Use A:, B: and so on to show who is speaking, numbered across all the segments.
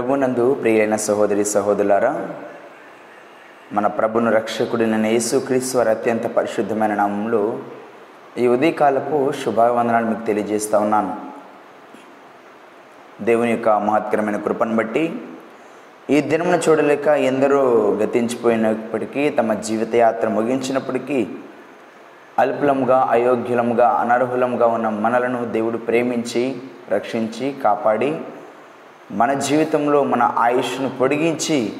A: ప్రభునందు ప్రియులైన సహోదరి సహోదరులారా మన ప్రభును రక్షకుడిన యేసుక్రీస్తు అత్యంత పరిశుద్ధమైన నామంలో ఈ ఉదయకాలపు శుభావందనాలు మీకు తెలియజేస్తా ఉన్నాను. దేవుని యొక్క మహత్కరమైన కృపను బట్టి ఈ దినమును చూడలేక ఎందరో గతించిపోయినప్పటికీ తమ జీవితయాత్ర ముగించినప్పటికీ అల్పులముగా అయోగ్యులంగా అనర్హులంగా ఉన్న మనలను దేవుడు ప్రేమించి రక్షించి కాపాడి మన జీవితంలో మన ఆయుష్ను పొడిగించి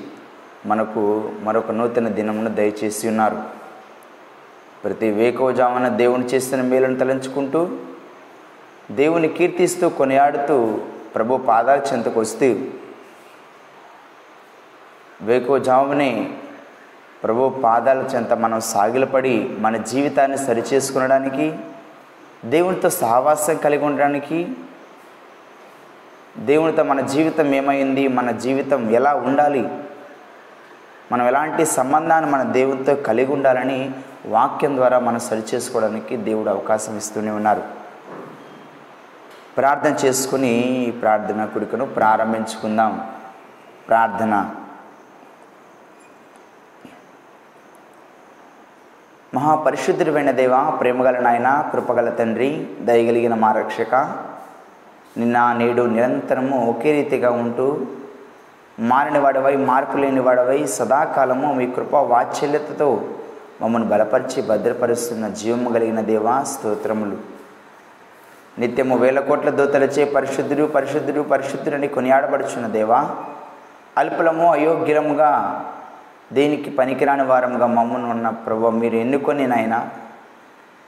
A: మనకు మరొక నూతన దినమును దయచేసి ఉన్నారు. ప్రతి వేకోజామున దేవుని చేసిన మేలను తలంచుకుంటూ దేవుని కీర్తిస్తూ కొనియాడుతూ ప్రభు పాదాల చెంతకు వస్తూ వేకోజామునే ప్రభు పాదాల చెంత మనం సాగిలపడి మన జీవితాన్ని సరిచేసుకునడానికి దేవునితో సహవాసం కలిగి ఉండడానికి దేవునితో మన జీవితం ఏమైంది? మన జీవితం ఎలా ఉండాలి? మనం ఎలాంటి సంబంధాన్ని మన దేవునితో కలిగి ఉండాలని వాక్యం ద్వారా మనం సరిచేసుకోవడానికి దేవుడు అవకాశం ఇస్తూనే ఉన్నారు. ప్రార్థన చేసుకుని ఈ ప్రార్థన కుడికను ప్రారంభించుకుందాం. ప్రార్థన. మహాపరిశుద్ధుడైన దేవ ప్రేమగల నాయన కృపగల తండ్రి దయగలిగిన మా రక్షక నిన్న నేడు నిరంతరము ఒకే రీతిగా ఉంటూ మారిన వాడవై మార్పు లేని వాడవై సదాకాలము మీ కృప వాత్సల్యతతో మమ్మల్ని బలపరిచి భద్రపరుస్తున్న జీవము కలిగిన దేవా స్తోత్రములు. నిత్యము వేల కోట్ల దోతలచే పరిశుద్ధుడు పరిశుద్ధుడు పరిశుద్ధుడని కొనియాడబడుచున్న దేవా అల్పులము అయోగ్యులముగా దేనికి పనికిరాని వారముగా మమ్మను ఉన్న ప్రభు మీరు ఎన్నుకొని నాయన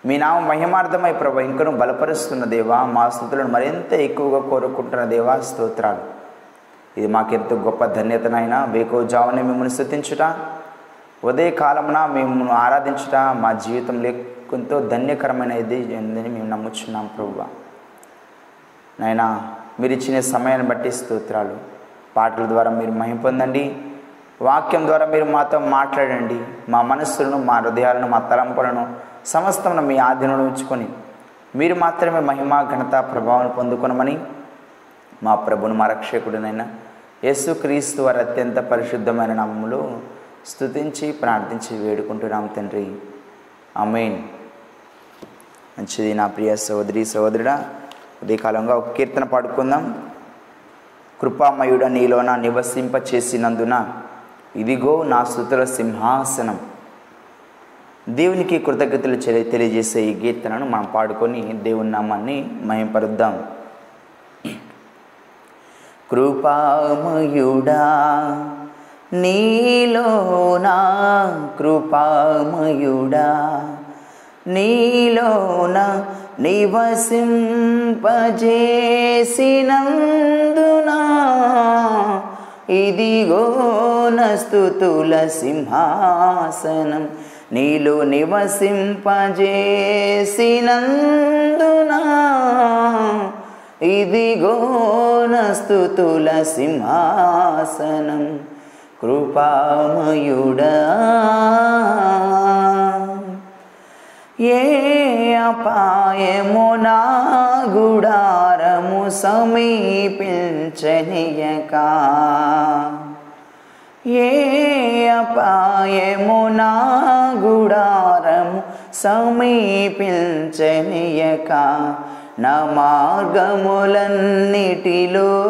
A: మీ నామ మహిమార్థమై ప్రభు ఇంకను బలపరుస్తున్న దేవా మా స్థుతులను మరింత ఎక్కువగా కోరుకుంటున్న దేవా స్తోత్రాలు. ఇది మాకెంతో గొప్ప ధన్యతనైనా వేకోజావుని మిమ్మల్ని స్థుతించుట. ఉదయ కాలమున మిమ్మల్ని ఆరాధించుట మా జీవితంలో ఎంతో ధన్యకరమైనది ఉందని మేము నమ్ముచున్నాం ప్రభు నైనా మీరు ఇచ్చిన సమయాన్ని బట్టి స్తోత్రాలు. పాటల ద్వారా మీరు మహిపొందండి వాక్యం ద్వారా మీరు మాతో మాట్లాడండి. మా మనస్సులను మా హృదయాలను మా తలంపులను సమస్తమును మీ ఆధీనంలో ఉంచుకొని మీరు మాత్రమే మహిమ ఘనత ప్రభావం పొందుకొనమని మా ప్రభును మా రక్షకుడినైనా యేసుక్రీస్తు వారి అత్యంత పరిశుద్ధమైన నామములు స్తుతించి ప్రార్థించి వేడుకుంటున్నాం తండ్రి. అమేన్ మంచిది నా ప్రియ సహోదరి సహోదరుడా ఉదయకాలంగా ఒక కీర్తన పాడుకుందాం. కృపామయుడ నీలోన నివసింప చేసినందున ఇదిగో నా సుతుల సింహాసనం. దేవునికి కృతజ్ఞతలు తెలియజేసే ఈ కీర్తనను మనం పాడుకొని దేవుని నామాన్ని మయంపరుద్దాం కృపామయుడా నీలోనా కృపామయుడా నీలోన నివసింపజేసినందునా. ఇదిగో నస్తుతుల సింహాసనం నీలు నివసింపజేసినందున ఇదిగో నస్తుతుల సింహాసనం కృపామయుడా. ఏ అపాయము నా గుడారము సమీపించనియక. ఏ అపాయమునా గుడారము సమీపించనియక నా మార్గములన్నిటిలో.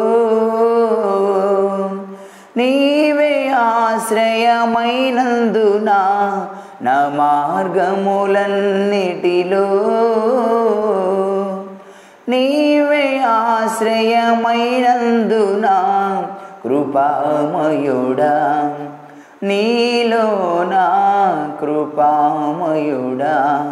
A: నీవే ఆశ్రయమైనందున నా మార్గములన్నిటిలో. నీవే ఆశ్రయమైనందునా కృపామయుడా. నీలో నా కృపామయుడా.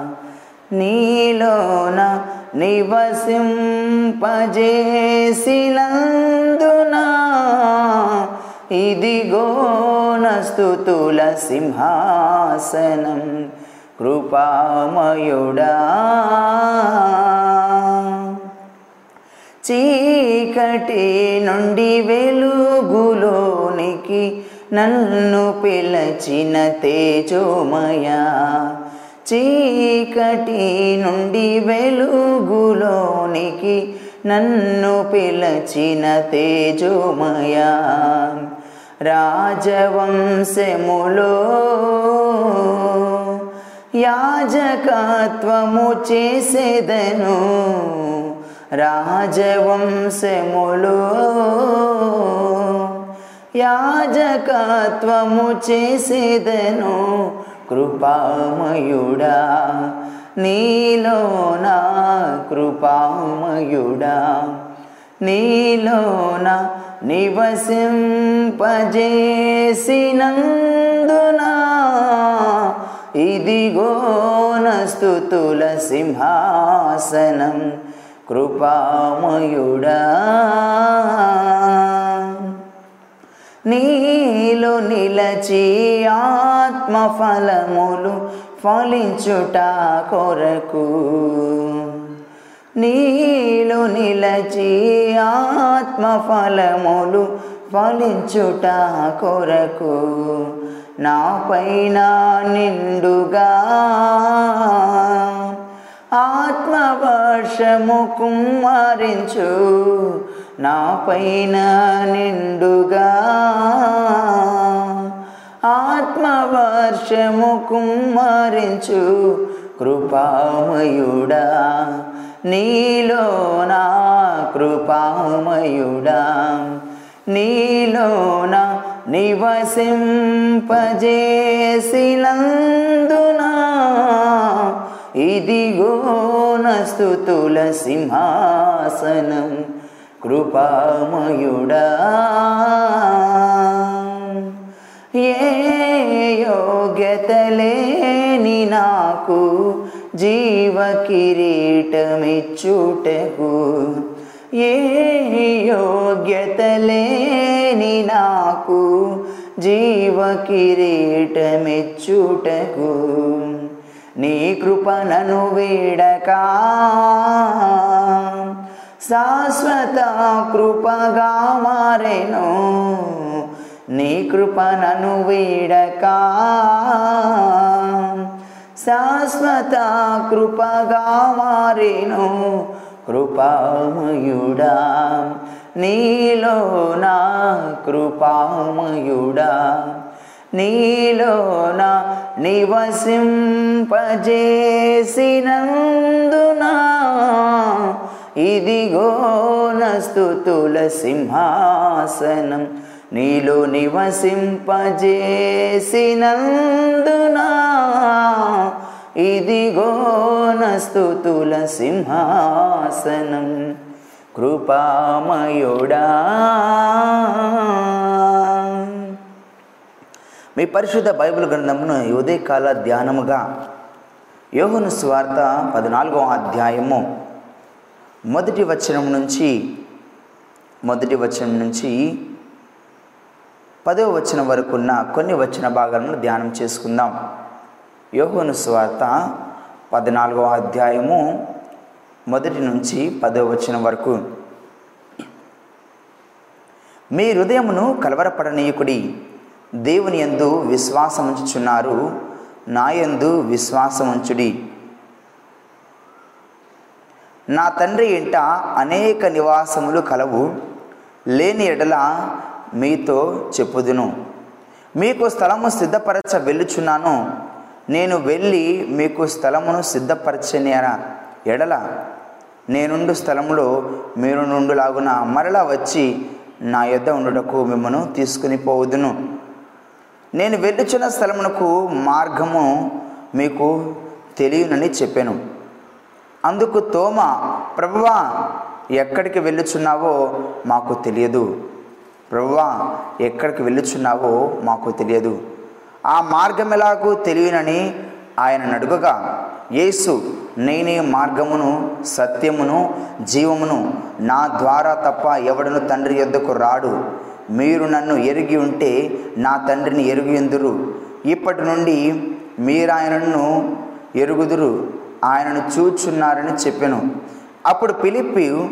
A: నీలోన నివసింపజేసినందునా ఇదిగో నస్తుతుల సింహాసనం. కృపామయుడా. చీకటి నుండి వెలుగులోనికి నన్ను పిలచిన తేజోమయా. చీకటి నుండి వెలుగులోనికి నన్ను పిలచిన తేజోమయా. రాజవంశములో యాజకత్వము చేసేదను. రాజవంశములు యాజకత్వము చేసేదను కృపామయుడా. నీలో నా కృపామయుడా. నీలోన నివసింపజేసినందున ఇదిగో నస్తుతుల సింహాసనం. కృపామయుడా. నీలో నిలచి ఆత్మ ఫలములు ఫలించుట కొరకు. నీలో నిలచి ఆత్మ ఫలములు ఫలించుట కొరకు. నా పైన నిండుగా ఆత్మవర్షము కుమ్మరించు నా పైన నిండుగా. ఆత్మవర్షము కుమ్మరించు కృపామయుడా. నీలో నా కృపామయుడా. నీలోన నివసింపజేసినందునా ఇదిగో నస్తుతుల సింహాసనం కృపామయుడా. ఏ యోగ్యత లేని నాకు జీవ కిరీటమిచ్చుటకు ఏ యోగ్యత లేని నాకు జీవ కిరీటమిచ్చుటకు నీ కృప వీడక. శాశ్వత కృపగా మారెను. నీ కృప వీడక. శాశ్వత కృపగా మారెను. కృపామయుడా నీలో నా కృపామయుడా. నీలోన నివసింపజేసినందున ఇదిగోన స్థుతుల సింహాసనం. నీలో నివసింపజేసినందున ఇదిగోన స్థుతుల సింహాసనం. కృపామయుడా మీ పరిశుద్ధ బైబిల్ గ్రంథమును ఉదయకాల ధ్యానముగా యోగును స్వార్థ పద్నాలుగో అధ్యాయము. మొదటి వచనం నుంచి మొదటి వచనం నుంచి పదవ వచనం వరకు ఉన్న కొన్ని వచన భాగాలను ధ్యానం చేసుకుందాం. యోహోను స్వార్థ పద్నాలుగో అధ్యాయము మొదటి నుంచి పదవ వచనం వరకు. మీ హృదయమును కలవరపడనీయకుడి దేవుని యందు విశ్వాసముంచుచున్నారు నాయందు విశ్వాసముంచుడి. నా తండ్రి ఇంట అనేక నివాసములు కలవు లేని ఎడల మీతో చెప్పుదును. మీకు స్థలము సిద్ధపరచ వెళ్ళుచున్నాను నేను వెళ్ళి మీకు స్థలమును సిద్ధపరచనేరా ఎడల నేనుండు స్థలములో మీరు నుండులాగున మరలా వచ్చి నా యొద్ద ఉండుటకు మిమ్మను తీసుకుని పోవుదును. నేను వెళ్ళుచున్న స్థలమునకు మార్గము మీకు తెలియనని చెప్పాను. అందుకు తోమ ప్రభువా ఎక్కడికి వెళ్ళుచున్నావో మాకు తెలియదు. ప్రభువా ఎక్కడికి వెళ్ళుచున్నావో మాకు తెలియదు. ఆ మార్గం ఎలాగూ తెలియనని ఆయన నడుగగా యేసు నేనే మార్గమును సత్యమును జీవమును. నా ద్వారా తప్ప ఎవడను తండ్రి యొద్దకు రాడు. మీరు నన్ను ఎరిగి ఉంటే నా తండ్రిని ఎరుగు ఎందురు? ఇప్పటి నుండి మీరు ఆయనను ఎరుగుదురు. ఆయనను చూచున్నారని చెప్పాను. అప్పుడు పిలిపి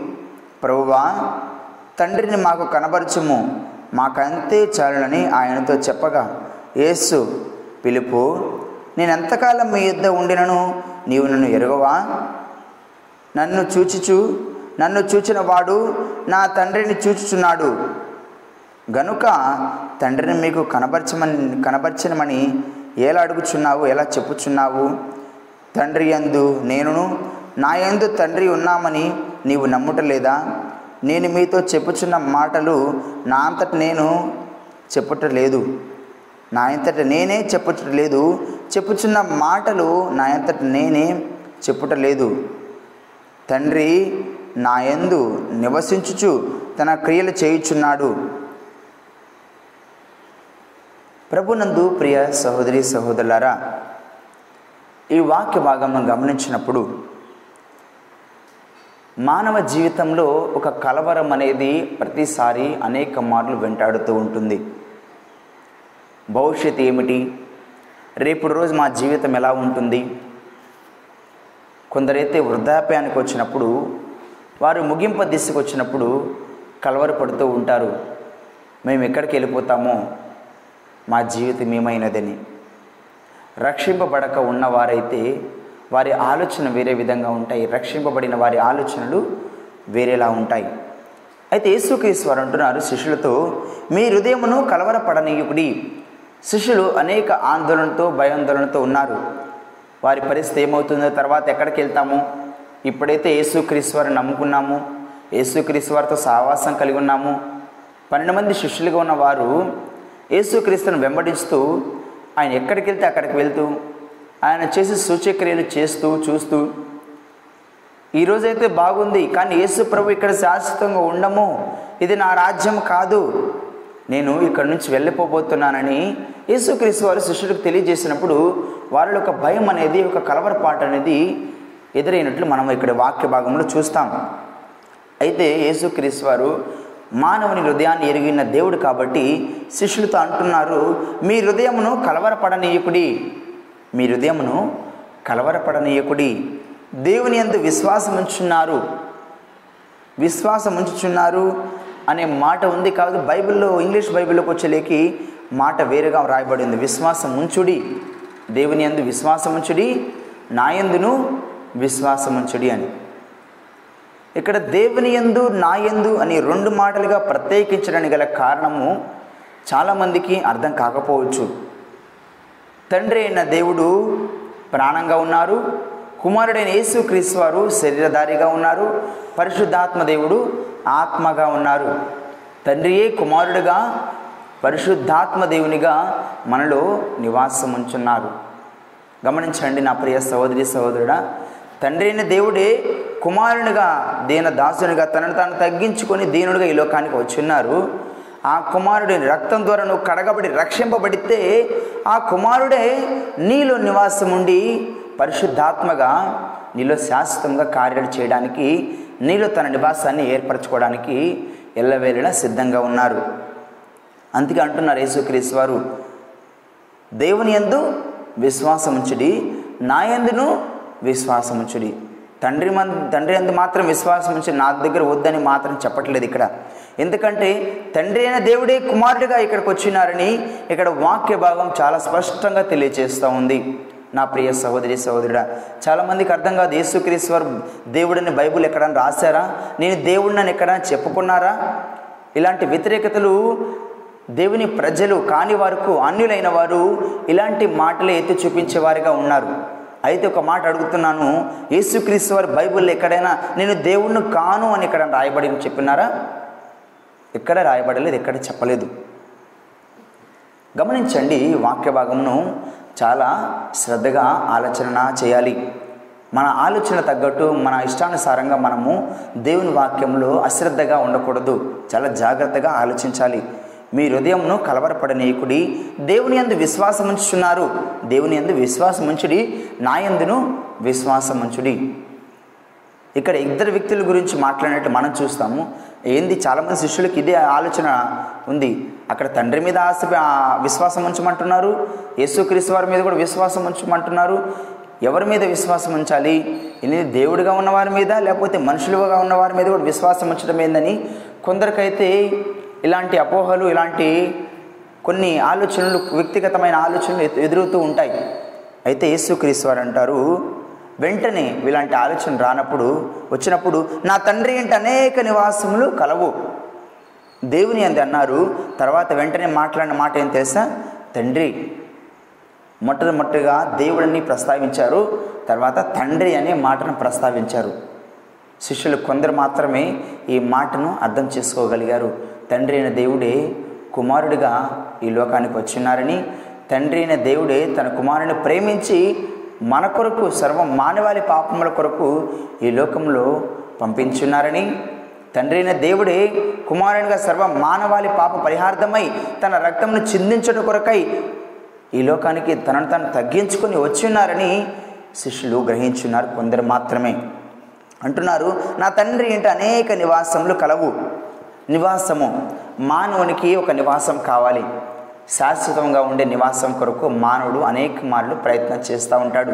A: ప్రభువా తండ్రిని మాకు కనబరచుము. మాకంతే చాలునని ఆయనతో చెప్పగా యేసు పిలుపు నేను ఎంతకాలం మీ యుద్ధ ఉండినను? నీవు నన్ను ఎరగవా? నన్ను చూచుచు. నన్ను చూచిన వాడు నా తండ్రిని చూచుచున్నాడు. గనుక తండ్రిని మీకు కనబరచమని కనబరచనమని ఎలా అడుగుచున్నావు ఎలా చెప్పుచున్నావు? తండ్రి యందు నేనును నా యందు తండ్రి ఉన్నామని నీవు నమ్ముటలేదా నేను మీతో చెప్పుచున్న మాటలు నా అంతట నేను చెప్పుటలేదు నా అంతట నేనే చెప్పటలేదు చెప్పుచున్న మాటలు నా అంతట నేనే చెప్పుటలేదు తండ్రి నా యందు నివసించుచు తన క్రియలు చేయుచున్నాడు. ప్రభునందు ప్రియ సహోదరి సహోదరులారా ఈ వాక్య భాగంను గమనించినప్పుడు మానవ జీవితంలో ఒక కలవరం అనేది ప్రతిసారి అనేక మార్లు వెంటాడుతూ ఉంటుంది. భవిష్యత్ ఏమిటి? రేపు రోజు మా జీవితం ఎలా ఉంటుంది? కొందరైతే వృద్ధాప్యానికి వచ్చినప్పుడు వారు ముగింపు దిశకు వచ్చినప్పుడు కలవరపడుతూ ఉంటారు. మేము ఎక్కడికి వెళ్ళిపోతామో మా జీవితం ఏమైనదని. రక్షింపబడక ఉన్నవారైతే వారి ఆలోచన వేరే విధంగా ఉంటాయి. రక్షింపబడిన వారి ఆలోచనలు వేరేలా ఉంటాయి. అయితే యేసుక్రీశ్వరు అంటున్నారు శిష్యులతో మీ హృదయమును కలవరపడనీయుడి. శిష్యులు అనేక ఆందోళనతో భయాందోళనతో ఉన్నారు. వారి పరిస్థితి ఏమవుతుందో తర్వాత ఎక్కడికి వెళ్తాము? ఇప్పుడైతే యేసుక్రీశ్వరు నమ్ముకున్నాము. యేసుక్రీశ్వరితో సావాసం కలిగి ఉన్నాము. పన్నెండు మంది శిష్యులుగా ఉన్న వారు యేసుక్రీస్తును వెంబడిస్తూ ఆయన ఎక్కడికి వెళ్తే అక్కడికి వెళ్తూ ఆయన చేసే సూచక్రియలు చేస్తూ చూస్తూ ఈరోజైతే బాగుంది కానీ యేసు ప్రభు ఇక్కడ శాశ్వతంగా ఉండము ఇది నా రాజ్యం కాదు నేను ఇక్కడ నుంచి వెళ్ళిపోబోతున్నానని యేసుక్రీస్తు వారు శిష్యులకు తెలియజేసినప్పుడు వారిలో ఒక భయం అనేది ఒక కలవరపాటు అనేది ఎదురైనట్లు మనం ఇక్కడ వాక్య భాగంలో చూస్తాం. అయితే యేసుక్రీస్తు వారు మానవుని హృదయాన్ని ఎరిగిన దేవుడు కాబట్టి శిష్యులతో అంటున్నారు మీ హృదయమును కలవరపడనీయకుడి మీ హృదయమును కలవరపడనీయకుడి. దేవుని ఎందు విశ్వాసం ఉంచున్నారు విశ్వాసం ఉంచుచున్నారు అనే మాట ఉంది కాబట్టి బైబిల్లో ఇంగ్లీష్ బైబిల్లోకి వచ్చేలేకి మాట వేరుగా రాయబడింది విశ్వాసం ఉంచుడి దేవుని ఎందు విశ్వాసం ఉంచుడి నాయందును విశ్వాసం ఉంచుడి అని. ఇక్కడ దేవుని ఎందు నా యందు అని రెండు మాటలుగా ప్రత్యేకించడానికి గల కారణము చాలామందికి అర్థం కాకపోవచ్చు. తండ్రి అయిన దేవుడు ప్రాణంగా ఉన్నారు. కుమారుడైన యేసుక్రీస్తు వారు శరీరధారిగా ఉన్నారు. పరిశుద్ధాత్మ దేవుడు ఆత్మగా ఉన్నారు. తండ్రియే కుమారుడుగా పరిశుద్ధాత్మ దేవునిగా మనలో నివాసం ఉంచున్నారు గమనించండి నా ప్రియ సహోదరి సహోదరుడా తండ్రి అయిన దేవుడే కుమారునిగా దీన దాసునిగా తనను తాను తగ్గించుకొని దీనుడిగా ఈ లోకానికి వచ్చున్నారు. ఆ కుమారుడి రక్తం ద్వారా నువ్వు కడగబడి రక్షింపబడితే ఆ కుమారుడే నీలో నివాసం ఉండి పరిశుద్ధాత్మగా నీలో శాశ్వతంగా కార్యాలు చేయడానికి నీలో తన నివాసాన్ని ఏర్పరచుకోవడానికి ఎల్లవేళలా సిద్ధంగా ఉన్నారు. అందుకే అంటున్నారు యేసుక్రీస్ వారు దేవుని ఎందు విశ్వాసముంచుడి నా ఎందును విశ్వాసముంచుడి. తండ్రి మన్ తండ్రి అందు మాత్రం విశ్వాసం ఉంచి నా దగ్గర వద్దని మాత్రం చెప్పట్లేదు ఇక్కడ. ఎందుకంటే తండ్రి అయిన దేవుడే కుమారుడిగా ఇక్కడికి వచ్చినారని ఇక్కడ వాక్య భాగం చాలా స్పష్టంగా తెలియజేస్తూ ఉంది. నా ప్రియ సహోదరి సహోదరుడా చాలామందికి అర్థం కాదు యేసుక్రీశ్వర్ దేవుడిని బైబుల్ ఎక్కడైనా రాశారా? నేను దేవుడిని ఎక్కడ చెప్పుకున్నారా? ఇలాంటి వ్యతిరేకతలు దేవుని ప్రజలు కాని వారికి అన్యులైన వారు ఇలాంటి మాటలు ఎత్తి చూపించేవారిగా ఉన్నారు. అయితే ఒక మాట అడుగుతున్నాను. యేసుక్రీస్తు వారి బైబిల్ ఎక్కడైనా నేను దేవుణ్ణి కాను అని ఇక్కడ రాయబడి చెప్పినారా? ఎక్కడ రాయబడలేదు ఎక్కడ చెప్పలేదు. గమనించండి వాక్య భాగమును చాలా శ్రద్ధగా ఆలోచన చేయాలి. మన ఆలోచన తగ్గట్టు మన ఇష్టానుసారంగా మనము దేవుని వాక్యంలో అశ్రద్ధగా ఉండకూడదు. చాలా జాగ్రత్తగా ఆలోచించాలి. మీ హృదయంను కలవరపడనీయకుడి. దేవుని ఎందు విశ్వాసముంచుచున్నారు. దేవుని ఎందు విశ్వాసముంచుడి. నాయందును నా విశ్వాసం ఉంచుడి ఇక్కడ ఇద్దరు వ్యక్తుల గురించి మాట్లాడినట్టు మనం చూస్తాము. ఏంది? చాలామంది శిష్యులకు ఇదే ఆలోచన ఉంది. అక్కడ తండ్రి మీద ఆశ విశ్వాసం ఉంచమంటున్నారు యేసుక్రీస్తు వారి మీద కూడా విశ్వాసం ఉంచమంటున్నారు ఎవరి మీద విశ్వాసం ఉంచాలి ఇది దేవుడిగా ఉన్నవారి మీద లేకపోతే మనుషులుగా ఉన్నవారి మీద కూడా విశ్వాసం ఉంచడం ఏందని కొందరికైతే ఇలాంటి అపోహలు ఇలాంటి కొన్ని ఆలోచనలు వ్యక్తిగతమైన ఆలోచనలు ఎదురుతూ ఉంటాయి. అయితే యేసుక్రీస్తు వారు అంటారు వెంటనే ఇలాంటి ఆలోచన రానప్పుడు వచ్చినప్పుడు నా తండ్రి ఇంటి అనేక నివాసములు కలవు. దేవుని అంది అన్నారు తర్వాత వెంటనే మాట్లాడిన మాట ఏం తెలుసా? తండ్రి. మొట్టమొదటిగా దేవుడిని ప్రస్తావించారు తర్వాత తండ్రి అనే మాటను ప్రస్తావించారు. శిష్యులు కొందరు మాత్రమే ఈ మాటను అర్థం చేసుకోగలిగారు. తండ్రి అయిన దేవుడే కుమారుడిగా ఈ లోకానికి వచ్చినారని తండ్రి అయిన దేవుడే తన కుమారుని ప్రేమించి మన కొరకు సర్వ మానవాళి పాపముల కొరకు ఈ లోకంలో పంపించున్నారని తండ్రి అయిన దేవుడే కుమారునిగా సర్వ మానవాళి పాప పరిహార్థమై తన రక్తంను చిందించడం కొరకై ఈ లోకానికి తనను తను తగ్గించుకొని వచ్చిన్నారని శిష్యులు గ్రహించున్నారు. కొందరు మాత్రమే అంటున్నారు నా తండ్రి ఇంట అనేక నివాసములు కలవు. నివాసము. మానవునికి ఒక నివాసం కావాలి. శాశ్వతంగా ఉండే నివాసం కొరకు మానవుడు అనేక మార్లు ప్రయత్నం చేస్తూ ఉంటాడు.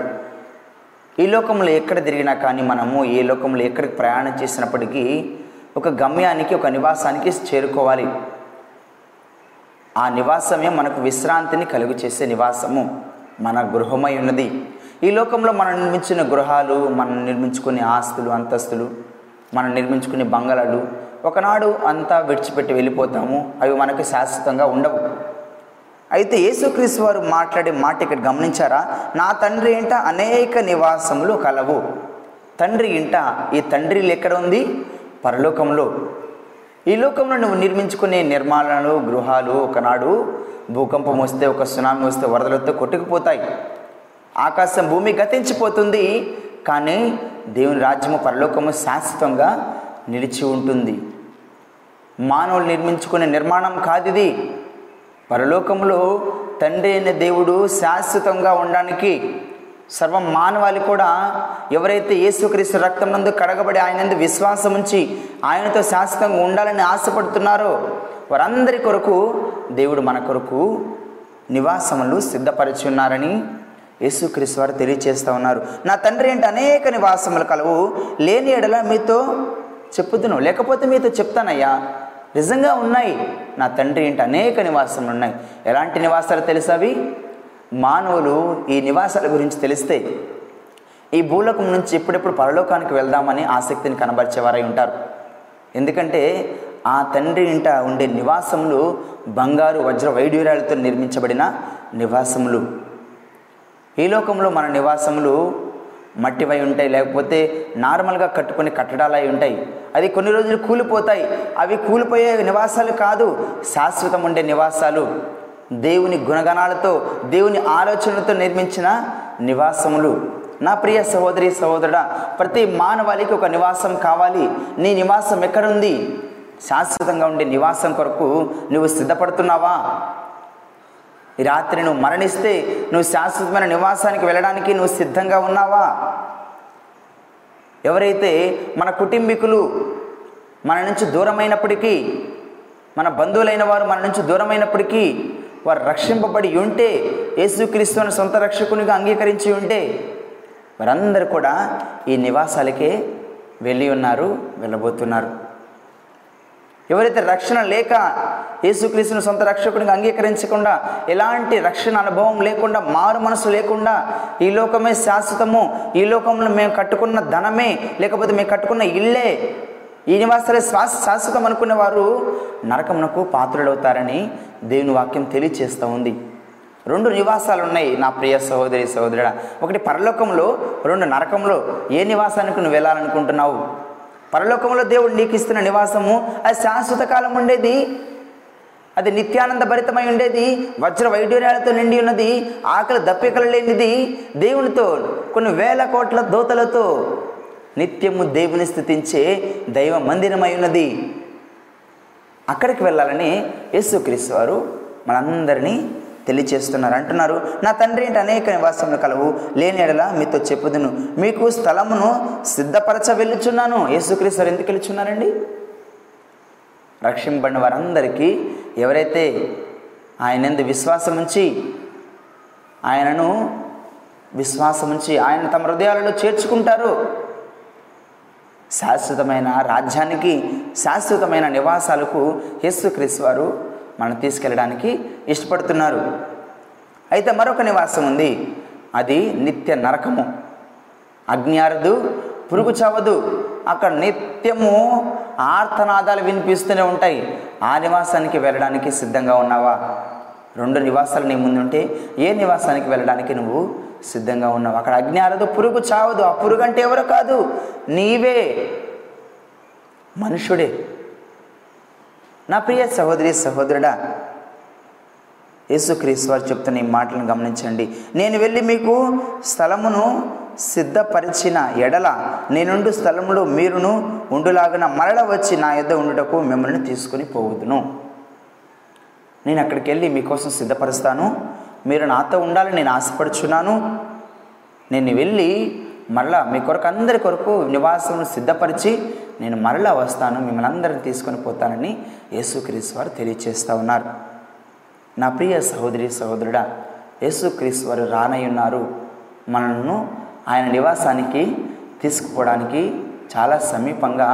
A: ఈ లోకంలో ఎక్కడ తిరిగినా కానీ మనము ఏ లోకంలో ఎక్కడికి ప్రయాణం చేసినప్పటికీ ఒక గమ్యానికి ఒక నివాసానికి చేరుకోవాలి. ఆ నివాసమే మనకు విశ్రాంతిని కలుగు చేసే నివాసము. మన గృహమై ఉన్నది. ఈ లోకంలో మనం నిర్మించిన గృహాలు మనం నిర్మించుకునే ఆస్తులు అంతస్తులు మనం నిర్మించుకునే బంగళాలు ఒకనాడు అంతా విడిచిపెట్టి వెళ్ళిపోతాము. అవి మనకు శాశ్వతంగా ఉండవు. అయితే యేసుక్రీస్తు వారు మాట్లాడే మాట ఇక్కడ గమనించారా? నా తండ్రి ఇంట అనేక నివాసములు కలవు. తండ్రి ఇంట ఈ తండ్రి ఎక్కడ ఉంది? పరలోకంలో. ఈ లోకంలో నువ్వు నిర్మించుకునే నిర్మాణాలు గృహాలు ఒకనాడు భూకంపం వస్తే ఒక సునామీ వస్తే వరదలతో కొట్టుకుపోతాయి. ఆకాశం భూమి గతించిపోతుంది. కానీ దేవుని రాజ్యము పరలోకము శాశ్వతంగా నిలిచి ఉంటుంది. మానవులు నిర్మించుకునే నిర్మాణం కాదు ఇది పరలోకంలో తండ్రి అయిన దేవుడు శాశ్వతంగా ఉండడానికి సర్వ మానవాళి కూడా ఎవరైతే యేసుక్రీస్తు రక్తం నందు కడగబడి ఆయనందు విశ్వాసం ఉంచి ఆయనతో శాశ్వతంగా ఉండాలని ఆశపడుతున్నారో వారందరి కొరకు దేవుడు మన కొరకు నివాసములు సిద్ధపరిచి ఉన్నారని యేసుక్రీస్తు వారు తెలియచేస్తూ ఉన్నారు. నా తండ్రి ఏంటి అనేక నివాసములు కలవు. లేని ఎడల మీతో చెప్పుదును లేకపోతే మీతో చెప్తానయ్యా. నిజంగా ఉన్నాయి. నా తండ్రి ఇంటి అనేక నివాసములు ఉన్నాయి. ఎలాంటి నివాసాలు తెలుసవి మానవులు ఈ నివాసాల గురించి తెలిస్తే ఈ భూలోకం నుంచి ఎప్పుడెప్పుడు పరలోకానికి వెళ్దామని ఆసక్తిని కనబరిచేవారై ఉంటారు. ఎందుకంటే ఆ తండ్రి ఇంట ఉండే నివాసములు బంగారు వజ్ర వైడ్యూరాలతో నిర్మించబడిన నివాసములు. ఈ లోకంలో మన నివాసములు మట్టివై ఉంటాయి లేకపోతే నార్మల్గా కట్టుకునే కట్టడాలు అయి ఉంటాయి. అది కొన్ని రోజులు కూలిపోతాయి. అవి కూలిపోయే నివాసాలు కాదు శాశ్వతం ఉండే నివాసాలు. దేవుని గుణగణాలతో దేవుని ఆలోచనలతో నిర్మించిన నివాసములు. నా ప్రియ సహోదరి సహోదరుడా ప్రతి మానవాళికి ఒక నివాసం కావాలి. నీ నివాసం ఎక్కడుంది? శాశ్వతంగా ఉండే నివాసం కొరకు నువ్వు సిద్ధపడుతున్నావా? ఈ రాత్రి నువ్వు మరణిస్తే నువ్వు శాశ్వతమైన నివాసానికి వెళ్ళడానికి నువ్వు సిద్ధంగా ఉన్నావా? ఎవరైతే మన కుటుంబీకులు మన నుంచి దూరమైనప్పటికీ మన బంధువులైన వారు మన నుంచి దూరమైనప్పటికీ వారు రక్షింపబడి ఉంటే యేసుక్రీస్తుని సొంత రక్షకునిగా అంగీకరించి ఉంటే వారందరూ కూడా ఈ నివాసాలకే వెళ్ళి ఉన్నారు వెళ్ళబోతున్నారు. ఎవరైతే రక్షణ లేక యేసుక్రీస్తుని సొంత రక్షకుడిని అంగీకరించకుండా ఎలాంటి రక్షణ అనుభవం లేకుండా మారు మనసు లేకుండా ఈ లోకమే శాశ్వతము. ఈ లోకంలో మేము కట్టుకున్న ధనమే లేకపోతే మేము కట్టుకున్న ఇల్లే. ఈ నివాసాలే శ్వాస శాశ్వతం అనుకునే వారు నరకమునకు పాత్రుడవుతారని దేవుని వాక్యం తెలియచేస్తూ ఉంది. రెండు నివాసాలు ఉన్నాయి నా ప్రియ సహోదరి సహోదరుడ. ఒకటి పరలోకంలో రెండు నరకంలో. ఏ నివాసానికి నువ్వు వెళ్ళాలనుకుంటున్నావు? పరలోకంలో దేవుడు నీకు ఇస్తున్న నివాసము అది శాశ్వత కాలం ఉండేది. అది నిత్యానంద భరితమై ఉండేది. వజ్ర వైడ్యూర్యాలతో నిండి ఉన్నది. ఆకలి దప్పికలు లేనిది. దేవునితో కొన్ని వేల కోట్ల దోతలతో నిత్యము దేవుని స్థుతించే దైవ మందిరమై ఉన్నది. అక్కడికి వెళ్ళాలని యేసుక్రీస్తు వారు మనందరినీ తెలియచేస్తున్నారు. అంటున్నారు నా తండ్రి ఏంటి అనేక నివాసములు కలవు. లేని ఎడల మీతో చెప్పుదును. మీకు స్థలమును సిద్ధపరచ వెళ్ళుచున్నాను యేసుక్రీస్తు వారు ఎందుకు వెళ్ళుచున్నారండి రక్షింపడిన వారందరికీ ఎవరైతే ఆయనందు విశ్వాసం ఉంచి ఆయనను విశ్వాసం ఉంచి ఆయన తమ హృదయాలలో చేర్చుకుంటారు. శాశ్వతమైన రాజ్యానికి శాశ్వతమైన నివాసాలకు యేసుక్రీస్తు వారు మనం తీసుకెళ్ళడానికి ఇష్టపడుతున్నారు. అయితే మరొక నివాసం ఉంది. అది నిత్య నరకము. అగ్ని అరదు పురుగు చావదు. అక్కడ నిత్యము ఆర్తనాదాలు వినిపిస్తూనే ఉంటాయి. ఆ నివాసానికి వెళ్ళడానికి సిద్ధంగా ఉన్నావా? రెండు నివాసాలు నీ ముందుంటే ఏ నివాసానికి వెళ్ళడానికి నువ్వు సిద్ధంగా ఉన్నావు? అక్కడ అగ్ని ఆరదు పురుగు చావదు. ఆ పురుగు అంటే ఎవరు కాదు? నీవే మనుషుడే నా ప్రియ సహోదరి సహోదరుడా యేసుక్రీస్తు వారు చెప్తున్న ఈ మాటలను గమనించండి. నేను వెళ్ళి మీకు స్థలమును సిద్ధపరిచిన ఎడల నేనుండు స్థలంలో మీరును ఉండులాగిన మరల వచ్చి నా యొద్ద ఉండుటకు మిమ్మల్ని తీసుకుని పోవద్దును నేను అక్కడికి వెళ్ళి మీకోసం సిద్ధపరుస్తాను. మీరు నాతో ఉండాలని నేను ఆశపడుచున్నాను. నేను వెళ్ళి మరలా మీ కొరకు అందరి కొరకు నివాసం సిద్ధపరిచి నేను మరలా వస్తాను. మిమ్మల్ని అందరిని తీసుకొని పోతానని యేసుక్రీస్ వారు తెలియచేస్తూ ఉన్నారు. నా ప్రియ సహోదరి సహోదరుడా యేసుక్రీస్ వారు రానయ్యున్నారు మనల్ని ఆయన నివాసానికి తీసుకుపోవడానికి చాలా సమీపంగా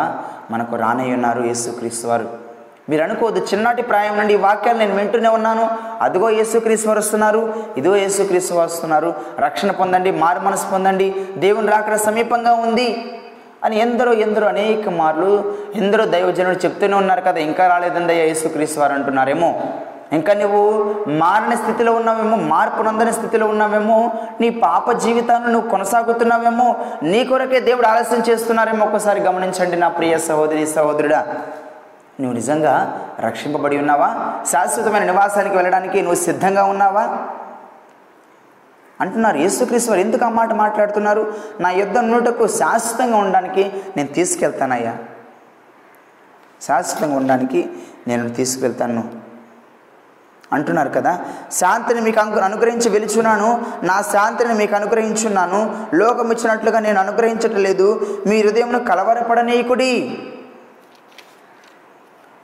A: మనకు రానయ్యున్నారు యేసుక్రీస్తు వారు. మీరు అనుకోవద్దు చిన్నటి ప్రాయం నుండి ఈ వాక్యాలు నేను వింటూనే ఉన్నాను. అదిగో యేసుక్రీస్తు వారు వస్తున్నారు ఇదిగో యేసుక్రీస్తు వారు వస్తున్నారు. రక్షణ పొందండి మారు మనసు పొందండి దేవుని రాకడ సమీపంగా ఉంది అని ఎందరో ఎందరో అనేక మార్లు ఎందరో దైవజనులు చెప్తూనే ఉన్నారు కదా ఇంకా రాలేదందయ్య యేసుక్రీస్తు వారు అంటున్నారేమో. ఇంకా నువ్వు మారని స్థితిలో ఉన్నావేమో మార్పు నొందని స్థితిలో ఉన్నావేమో నీ పాప జీవితాన్ని నువ్వు కొనసాగుతున్నావేమో నీ కొరకే దేవుడు ఆలస్యం చేస్తున్నారేమో ఒక్కసారి గమనించండి నా ప్రియ సహోదరి సహోదరుడా. నువ్వు నిజంగా రక్షింపబడి ఉన్నావా? శాశ్వతమైన నివాసానికి వెళ్ళడానికి నువ్వు సిద్ధంగా ఉన్నావా? అంటున్నారు యేసుక్రీస్తు వారు ఎందుకు ఆ మాట మాట్లాడుతున్నారు? నా యుద్ధ నూటకు శాశ్వతంగా ఉండడానికి నేను తీసుకెళ్తానయ్యా. శాశ్వతంగా ఉండడానికి నేను తీసుకువెళ్తాను అంటున్నారు కదా. శాంతిని మీకు అను అనుగ్రహించి వెలుచున్నాను. నా శాంతిని మీకు అనుగ్రహించున్నాను. లోకం ఇచ్చినట్లుగా నేను అనుగ్రహించట్లేదు. మీ హృదయంను కలవరపడనీయకుడి.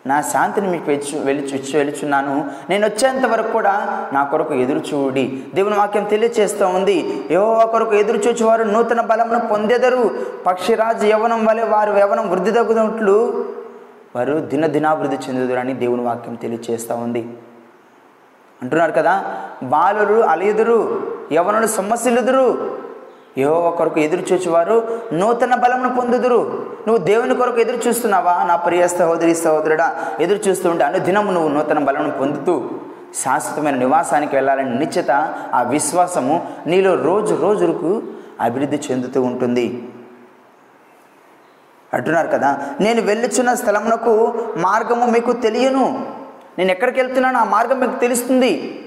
A: నా శాంతిని మీకు వెచ్చు వెలిచి ఇచ్చి వెలుచున్నాను. నేను వచ్చేంత వరకు కూడా నా కొరకు ఎదురు చూడి. దేవుని వాక్యం తెలియచేస్తూ ఉంది. ఏవో కొరకు ఎదురు చూచేవారు నూతన బలమును పొందెదరు. పక్షిరాజు యవనం వలె వారు యవనం వృద్ధి తగ్గుతున్నట్లు వారు దినదినాభివృద్ధి చెందుదురని దేవుని వాక్యం తెలియచేస్తూ ఉంది. అంటున్నారు కదా? బాలురు అలియుదురు యవనులు సొమ్మసిల్లుదురు ఏవో కొరకు ఎదురు చూచేవారు నూతన బలమును పొందుదురు. నువ్వు దేవుని కొరకు ఎదురు చూస్తున్నావా? నా ప్రియ సహోదరి సహోదరుడా ఎదురు చూస్తూ ఉంటే అనుదినము నువ్వు నూతన బలమును పొందుతూ శాశ్వతమైన నివాసానికి వెళ్ళాలని నిశ్చిత ఆ విశ్వాసము నీలో రోజు రోజుకు అభివృద్ధి చెందుతూ ఉంటుంది. అంటున్నారు కదా? నేను వెళ్ళుచున్న స్థలమునకు మార్గము మీకు తెలియను. నేను ఎక్కడికి వెళ్తున్నానో ఆ మార్గం మీకు తెలుస్తుంది.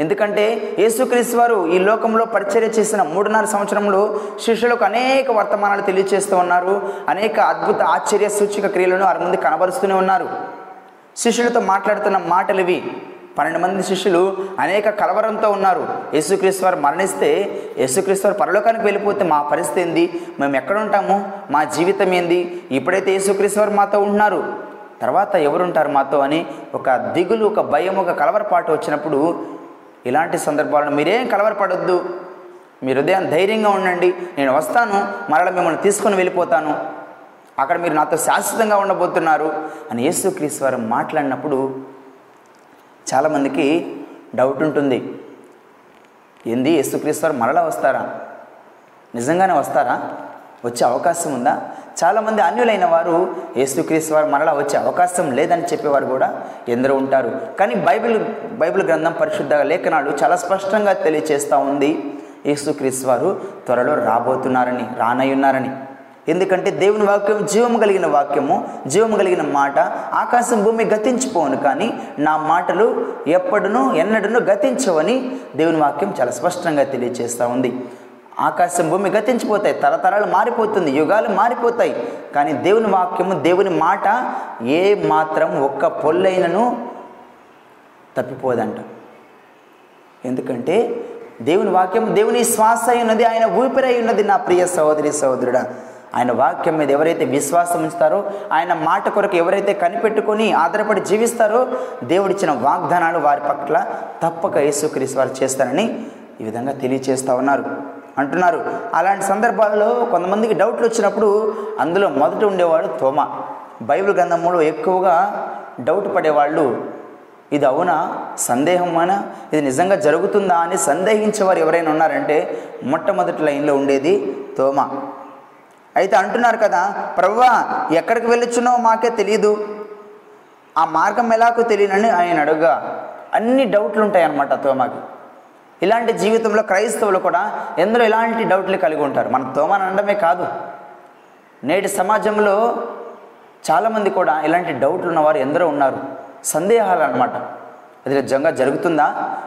A: ఎందుకంటే యేసుక్రీస్తు వారు ఈ లోకంలో పరిచర్య చేసిన మూడున్నర సంవత్సరంలో శిష్యులకు అనేక వర్తమానాలు తెలియజేస్తూ ఉన్నారు. అనేక అద్భుత ఆశ్చర్య సూచిక క్రియలను వారి ముందు కనబరుస్తూనే ఉన్నారు. శిష్యులతో మాట్లాడుతున్న మాటలు ఇవి. పన్నెండు మంది శిష్యులు అనేక కలవరంతో ఉన్నారు. యేసుక్రీస్తు వారు మరణిస్తే యేసుక్రీస్తు వారు పరలోకానికి వెళ్ళిపోతే మా పరిస్థితి ఏంది? మేము ఎక్కడ ఉంటాము? మా జీవితం ఏంది? ఇప్పుడైతే యేసుక్రీస్తు వారు మాతో ఉంటున్నారు. తర్వాత ఎవరుంటారు మాతో అని ఒక దిగులు ఒక భయం ఒక కలవరపాటు వచ్చినప్పుడు ఇలాంటి సందర్భాలను మీరేం కలవరపడొద్దు. మీరు ఉదయం ధైర్యంగా ఉండండి. నేను వస్తాను మరలా మిమ్మల్ని తీసుకొని వెళ్ళిపోతాను. అక్కడ మీరు నాతో శాశ్వతంగా ఉండబోతున్నారు అని యేసుక్రీస్తు వారు మాట్లాడినప్పుడు చాలామందికి డౌట్ ఉంటుంది. ఏంది? యేసుక్రీస్తు వారు మరలా వస్తారా? నిజంగానే వస్తారా? వచ్చే అవకాశం ఉందా? చాలామంది అన్యులైన వారు యేసుక్రీస్తు వారు మరలా వచ్చే అవకాశం లేదని చెప్పేవారు కూడా ఎందరో ఉంటారు. కానీ బైబిల్ బైబిల్ గ్రంథం పరిశుద్ధ లేఖనాలు చాలా స్పష్టంగా తెలియచేస్తూ ఉంది. యేసుక్రీస్తు వారు త్వరలో రాబోతున్నారని రానయ్యున్నారని. ఎందుకంటే దేవుని వాక్యం జీవము కలిగిన వాక్యము జీవము కలిగిన మాట. ఆకాశం భూమి గతించిపోవును కానీ నా మాటలు ఎప్పుడునూ ఎన్నడనూ గతించవని దేవుని వాక్యం చాలా స్పష్టంగా తెలియజేస్తూ ఉంది. ఆకాశం భూమి గతించిపోతాయి తరతరాలు మారిపోతుంది యుగాలు మారిపోతాయి. కానీ దేవుని వాక్యము దేవుని మాట ఏ మాత్రం ఒక్క పొల్లైనను తప్పిపోదంట. ఎందుకంటే దేవుని వాక్యం దేవుని శ్వాస అయి ఉన్నది ఆయన ఊపిరి అయి ఉన్నది నా ప్రియ సహోదరి సహోదరుడా. ఆయన వాక్యం మీద ఎవరైతే విశ్వాసం ఉంచుతారో ఆయన మాట కొరకు ఎవరైతే కనిపెట్టుకొని ఆధారపడి జీవిస్తారో దేవుడిచ్చిన వాగ్దానాలు వారి పట్ల తప్పక యేసుక్రీస్తు వారు చేస్తారని ఈ విధంగా తెలియచేస్తూ ఉన్నారు. అంటున్నారు. అలాంటి సందర్భాల్లో కొంతమందికి డౌట్లు వచ్చినప్పుడు అందులో మొదట ఉండేవాడు తోమ. బైబిల్ గ్రంథంలో ఎక్కువగా డౌట్ పడేవాళ్ళు ఇది అవునా? సందేహమానా? ఇది నిజంగా జరుగుతుందా? అని సందేహించేవారు ఎవరైనా ఉన్నారంటే మొట్టమొదటి లైన్లో ఉండేది తోమ. అయితే అంటున్నారు కదా ప్రవ్వా ఎక్కడికి వెళ్ళొచ్చునో మాకే తెలియదు ఆ మార్గం ఎలాగో తెలియనని ఆయన అడుగా. అన్ని డౌట్లు ఉంటాయి అన్నమాట తోమాకి. ఇలాంటి జీవితంలో క్రైస్తవులు కూడా ఎందరో ఇలాంటి డౌట్లు కలిగి ఉంటారు? మన తోమని అనడమే కాదు. నేటి సమాజంలో చాలామంది కూడా ఇలాంటి డౌట్లు ఉన్నవారు ఎందరో ఉన్నారు. సందేహాలు అనమాట అది నిజంగా జరుగుతుందా?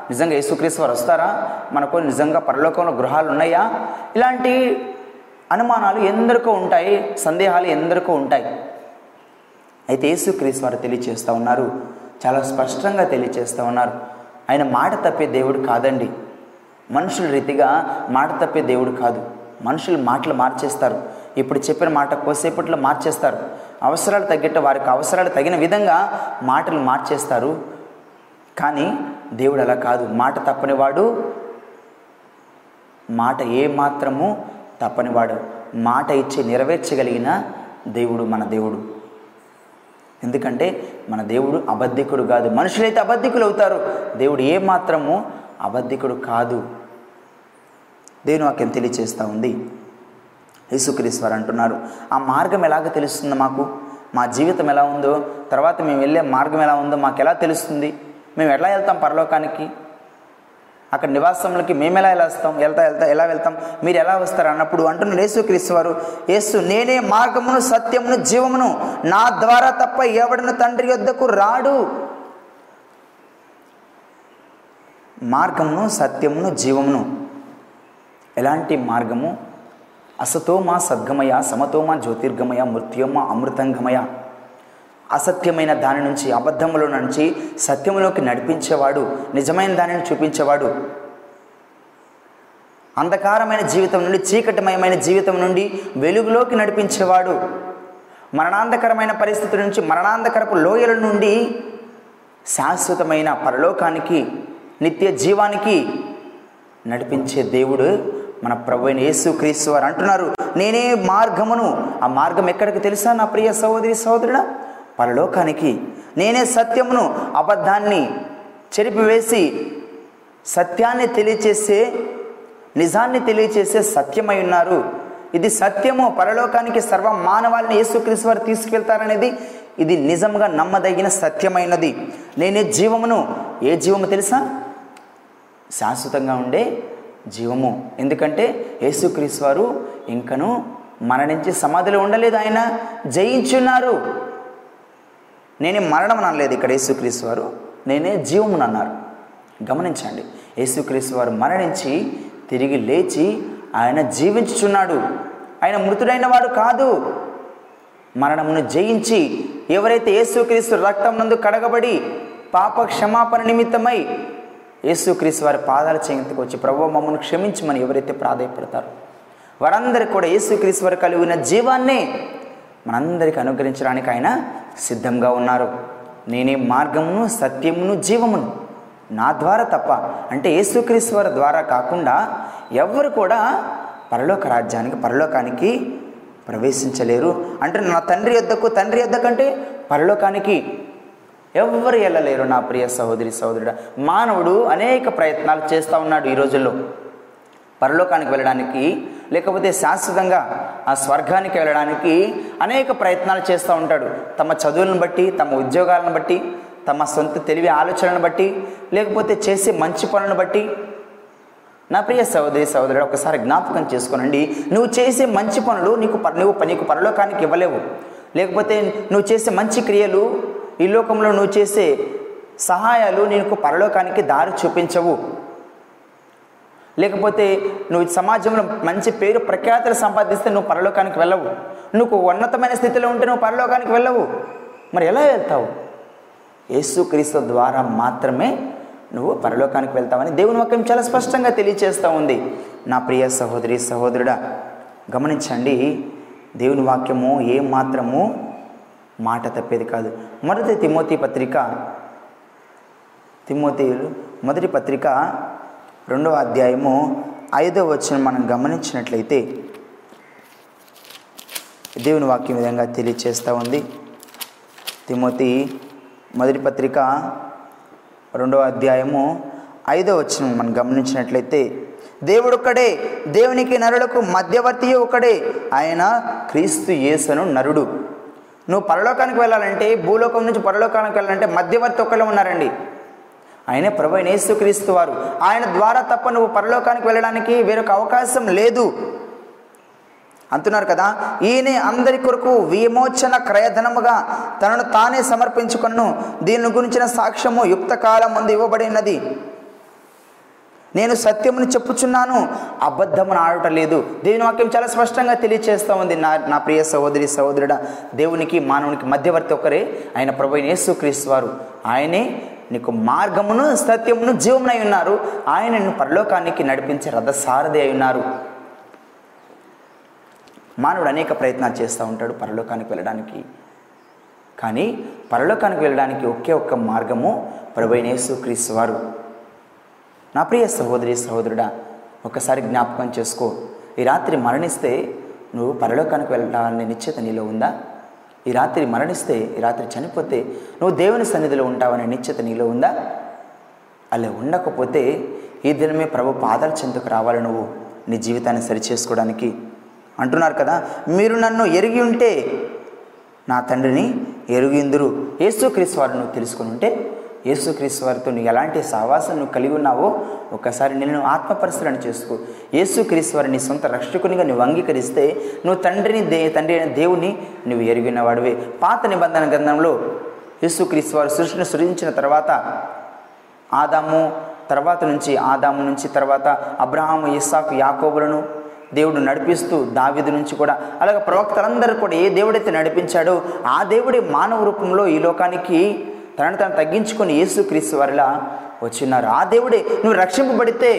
A: నిజంగా యేసుక్రీస్తు వారు వస్తారా? మనకు నిజంగా పరలోకంలో గృహాలు ఉన్నాయా? ఇలాంటి అనుమానాలు ఎందరికో ఉంటాయి సందేహాలు ఎందరికో ఉంటాయి. అయితే యేసుక్రీస్తు వారు తెలియచేస్తూ ఉన్నారు. చాలా స్పష్టంగా తెలియచేస్తూ ఉన్నారు. ఆయన మాట తప్పే దేవుడు కాదండి. మనుషుల రీతిగా మాట తప్పే దేవుడు కాదు. మనుషులు మాటలు మార్చేస్తారు. ఇప్పుడు చెప్పిన మాట కోసేపట్లో మార్చేస్తారు. అవసరాలు తగ్గట్టు వారికి అవసరాలు తగిన విధంగా మాటలు మార్చేస్తారు. కానీ దేవుడు అలా కాదు. మాట తప్పనివాడు మాట ఏ మాత్రము తప్పనివాడు మాట ఇచ్చి నెరవేర్చగలిగిన దేవుడు మన దేవుడు. ఎందుకంటే మన దేవుడు అబద్ధికుడు కాదు. మనుషులైతే అబద్ధికులు అవుతారు దేవుడు ఏ మాత్రము అబద్ధికుడు కాదు. దేవుని వాక్యం తెలియచేస్తూ ఉంది. యేసుక్రీశ్వర్ అంటున్నారు ఆ మార్గం ఎలాగ తెలుస్తుంది మాకు? మా జీవితం ఎలా ఉందో? తర్వాత మేము వెళ్ళే మార్గం ఎలా ఉందో మాకు ఎలా తెలుస్తుంది? మేము ఎలా వెళ్తాం పరలోకానికి? అక్కడ నివాసంలోకి మేము ఎలా వస్తాం? వెళ్తా వెళ్తా ఎలా వెళ్తాం? మీరు ఎలా వస్తారు అన్నప్పుడు అంటున్న యేసుక్రీస్తు వారు యేసు నేనే మార్గమును సత్యమును జీవమును నా ద్వారా తప్ప ఎవడను తండ్రి యొద్దకు రాడు. మార్గమును సత్యమును జీవమును ఎలాంటి మార్గము? అసతోమా సద్గమయ సమతోమా జ్యోతిర్గమయ మృత్యోమ అమృతంగమయ అసత్యమైన దాని నుంచి అబద్ధములో నుంచి సత్యములోకి నడిపించేవాడు నిజమైన దానిని చూపించేవాడు. అంధకారమైన జీవితం నుండి చీకటిమయమైన జీవితం నుండి వెలుగులోకి నడిపించేవాడు. మరణాంధకరమైన పరిస్థితుల నుంచి మరణాంధకరపు లోయల నుండి శాశ్వతమైన పరలోకానికి నిత్య జీవానికి నడిపించే దేవుడు మన ప్రభు అయిన యేసు క్రీస్తు వారు అంటున్నారు. నేనే మార్గమును. ఆ మార్గం ఎక్కడికి తెలుసా నా ప్రియ సహోదరి సహోదరుడా? పరలోకానికి నేనే సత్యమును అబద్ధాన్ని చెరిపివేసి సత్యాన్ని తెలియచేసే నిజాన్ని తెలియచేసే సత్యమై ఉన్నారు. ఇది సత్యము పరలోకానికి సర్వ మానవాళిని యేసుక్రీస్తు వారు తీసుకెళ్తారనేది ఇది నిజంగా నమ్మదగిన సత్యమైనది. నేనే జీవమును ఏ జీవము తెలుసా? శాశ్వతంగా ఉండే జీవము. ఎందుకంటే యేసుక్రీస్తు వారు ఇంకను మరణించి సమాధిలో ఉండలేదు ఆయన జయించున్నారు. నేనే మరణం అనలేదు ఇక్కడ యేసుక్రీస్తు వారు. నేనే జీవమును అన్నారు. గమనించండి. యేసుక్రీస్తు వారు మరణించి తిరిగి లేచి ఆయన జీవించుచున్నాడు. ఆయన మృతుడైన వాడు కాదు. మరణమును జయించి ఎవరైతే యేసుక్రీస్తు రక్తం నందు కడగబడి పాప క్షమాపణ నిమిత్తమై యేసుక్రీస్తు వారి పాదాల చేయంతకు వచ్చి ప్రభు మమ్మల్ని క్షమించమని ఎవరైతే ప్రాధాయపడతారో. వారందరికీ కూడా యేసుక్రీస్తు వారు కలిగిన జీవాన్నే మనందరికీ అనుగ్రహించడానికి ఆయన సిద్ధంగా ఉన్నారు. నేనే మార్గమును సత్యమును జీవమును. నా ద్వారా తప్ప అంటే యేసుక్రీశ్వర ద్వారా కాకుండా ఎవరు కూడా పరలోక రాజ్యానికి పరలోకానికి ప్రవేశించలేరు. అంటే నా తండ్రి యొద్దకు తండ్రి యొద్దకంటే పరలోకానికి ఎవ్వరు వెళ్ళలేరు నా ప్రియ సహోదరి సహోదరుడు. మానవుడు అనేక ప్రయత్నాలు చేస్తూ ఉన్నాడు ఈ రోజుల్లో. పరలోకానికి వెళ్ళడానికి లేకపోతే శాశ్వతంగా ఆ స్వర్గానికి వెళ్ళడానికి అనేక ప్రయత్నాలు చేస్తూ ఉంటాడు. తమ చదువులను బట్టి తమ ఉద్యోగాలను బట్టి తమ సొంత తెలివి ఆలోచనలను బట్టి లేకపోతే చేసే మంచి పనులను బట్టి. నా ప్రియ సహోదరి సహోదరుడు ఒకసారి జ్ఞాపకం చేసుకోనండి. నువ్వు చేసే మంచి పనులు నీకు ప- నువ్వు నీకు పరలోకానికి ఇవ్వలేవు. లేకపోతే నువ్వు చేసే మంచి క్రియలు ఈ లోకంలో నువ్వు చేసే సహాయాలు నీకు పరలోకానికి దారి చూపించవు. లేకపోతే నువ్వు సమాజంలో మంచి పేరు ప్రఖ్యాతులు సంపాదిస్తే నువ్వు పరలోకానికి వెళ్ళవు. నువ్వు ఉన్నతమైన స్థితిలో ఉంటే నువ్వు పరలోకానికి వెళ్ళవు. మరి ఎలా వెళ్తావు? యేసుక్రీస్తు ద్వారా మాత్రమే నువ్వు పరలోకానికి వెళ్తావని దేవుని వాక్యం చాలా స్పష్టంగా తెలియచేస్తూ ఉంది. నా ప్రియ సహోదరి సహోదరుడా గమనించండి దేవుని వాక్యము ఏ మాత్రము మాట తప్పేది కాదు. మొదటి తిమోతి పత్రిక తిమ్మోతి మొదటి పత్రిక రెండవ అధ్యాయము ఐదవ వచ్చిన మనం గమనించినట్లయితే దేవుని వాక్యం విధంగా తెలియచేస్తూ ఉంది. తిమోతి మొదటి పత్రిక రెండవ అధ్యాయము ఐదవ వచ్చిన మనం గమనించినట్లయితే దేవుడు ఒక్కడే దేవునికి నరులకు మధ్యవర్తి ఒకడే ఆయన క్రీస్తు యేసును నరుడు. నువ్వు పరలోకానికి వెళ్ళాలంటే భూలోకం నుంచి పరలోకానికి వెళ్ళాలంటే మధ్యవర్తి ఒకళ్ళు ఉన్నారండి. ఆయనే ప్రభు నేసుక్రీస్తు వారు. ఆయన ద్వారా తప్ప నువ్వు పరలోకానికి వెళ్ళడానికి వేరొక అవకాశం లేదు. అంటున్నారు కదా ఈయనే అందరి కొరకు విమోచన క్రయధనముగా తనను తానే సమర్పించుకును దీని గురించిన సాక్ష్యము యుక్త కాలం ముందు ఇవ్వబడినది నేను సత్యమును చెప్పుచున్నాను అబద్ధమును ఆడట లేదు దేవుని వాక్యం చాలా స్పష్టంగా తెలియచేస్తూ ఉంది. నా నా ప్రియ సహోదరి సహోదరుడ దేవునికి మానవునికి మధ్యవర్తి ఒకరే ఆయన ప్రభు అయిన యేసుక్రీస్తు వారు. ఆయనే నీకు మార్గమును సత్యమును జీవమునై ఉన్నారు. ఆయన నిన్ను పరలోకానికి నడిపించే రథసారథి అయి ఉన్నారు. మానవుడు అనేక ప్రయత్నాలు చేస్తూ ఉంటాడు పరలోకానికి వెళ్ళడానికి. కానీ పరలోకానికి వెళ్ళడానికి ఒకే ఒక్క మార్గము ప్రభు యేసుక్రీస్తు వారు. నా ప్రియ సహోదరి సహోదరుడా ఒకసారి జ్ఞాపకం చేసుకో. ఈ రాత్రి మరణిస్తే నువ్వు పరలోకానికి వెళ్ళాలనే నిశ్చిత నీలో ఉందా? ఈ రాత్రి మరణిస్తే ఈ రాత్రి చనిపోతే నువ్వు దేవుని సన్నిధిలో ఉంటావనే నిశ్చిత నీలో ఉందా? అలా ఉండకపోతే ఈ దినమే ప్రభు పాదాల చెందుకు రావాలి నువ్వు నీ జీవితాన్ని సరిచేసుకోవడానికి. అంటున్నారు కదా మీరు నన్ను ఎరిగి ఉంటే నా తండ్రిని ఎరుగిందురు యేసుక్రీస్తు వారు నువ్వు తెలుసుకుని ఉంటే యేసుక్రీస్తు వారితో నువ్వు ఎలాంటి సహవాసం నువ్వు కలిగి ఉన్నావో ఒకసారి నేను ఆత్మపరిశీలన చేసుకో. యేసుక్రీస్తు వారిని నీ సొంత రక్షకునిగా నువ్వు అంగీకరిస్తే నువ్వు తండ్రిని దే తండ్రి అయిన దేవుని నువ్వు ఎరిగిన వాడివే. పాత నిబంధన గ్రంథంలో యేసుక్రీస్తు వారు సృష్టిని సృజించిన తర్వాత ఆదాము తర్వాత నుంచి ఆదాము నుంచి తర్వాత అబ్రహాము ఇస్సాకు యాకోబులను దేవుడు నడిపిస్తూ దావిదు నుంచి కూడా అలాగే ప్రవక్తలందరూ కూడా ఏ దేవుడైతే నడిపించాడో ఆ దేవుడి మానవ రూపంలో ఈ లోకానికి తనను తను తగ్గించుకొని యేసుక్రీస్తు వారిలా వచ్చిన్నారు ఆ దేవుడే నువ్వు రక్షింపబడితే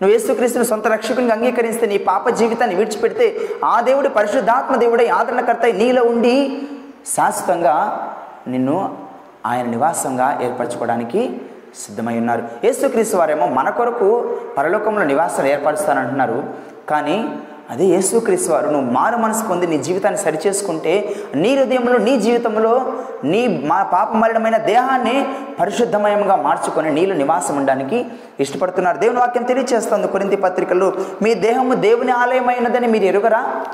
A: నువ్వు యేసుక్రీస్తుని సొంత రక్షకునిగా అంగీకరిస్తే నీ పాప జీవితాన్ని విడిచిపెడితే ఆ దేవుడి పరిశుద్ధాత్మ దేవుడే ఆదరణకర్త నీలో ఉండి శాశ్వతంగా నిన్ను ఆయన నివాసంగా ఏర్పరచుకోవడానికి సిద్ధమై ఉన్నారు. యేసుక్రీస్తు వారేమో మన కొరకు పరలోకంలో నివాసాలు ఏర్పరుస్తానంటున్నారు. కానీ అదే యేసుక్రీస్తు వారు నువ్వు మారు మనసు పొంది నీ జీవితాన్ని సరిచేసుకుంటే నీ హృదయంలో నీ జీవితంలో నీ మా పాపమరణమైన దేహాన్ని పరిశుద్ధమయంగా మార్చుకొని నీళ్ళు నివాసం ఉండడానికి ఇష్టపడుతున్నారు. దేవుని వాక్యం తెలియచేస్తుంది కొరింతి పత్రికలు మీ దేహము దేవుని ఆలయమైనదని మీరు ఎరుగరా?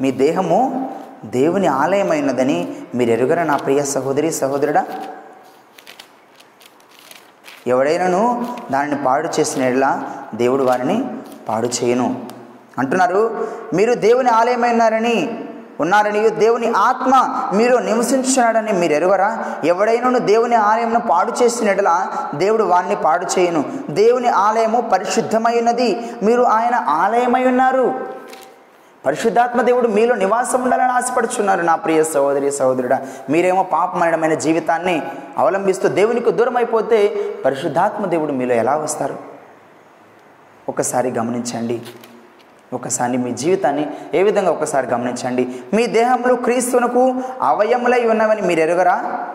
A: మీ దేహము దేవుని ఆలయమైనదని మీరు ఎరుగరా నా ప్రియ సహోదరి సహోదరుడా? ఎవడైనాను దానిని పాడు చేసిన దేవుడు వారిని పాడు చేయను. అంటున్నారు మీరు దేవుని ఆలయమైనారని ఉన్నారని దేవుని ఆత్మ మీరు నివసించున్నాడని మీరు ఎరుగరా? ఎవడైనా దేవుని ఆలయంను పాడు చేసినట్లా దేవుడు వాణ్ణి పాడు చేయను. దేవుని ఆలయము పరిశుద్ధమైనది. మీరు ఆయన ఆలయమై ఉన్నారు. పరిశుద్ధాత్మ దేవుడు మీలో నివాసం ఉండాలని ఆశపడుచున్నారు నా ప్రియ సహోదరి సహోదరుడా. మీరేమో పాపమయమైన జీవితాన్ని అవలంబిస్తూ దేవునికి దూరం అయిపోతే పరిశుద్ధాత్మ దేవుడు మీలో ఎలా వస్తారు? ఒకసారి గమనించండి. ఒకసారి మీ జీవితాన్ని ఏ విధంగా ఒకసారి గమనించండి. మీ దేహంలో క్రీస్తునకు అవయములై ఉన్నవని మీరు ఎరుగరా?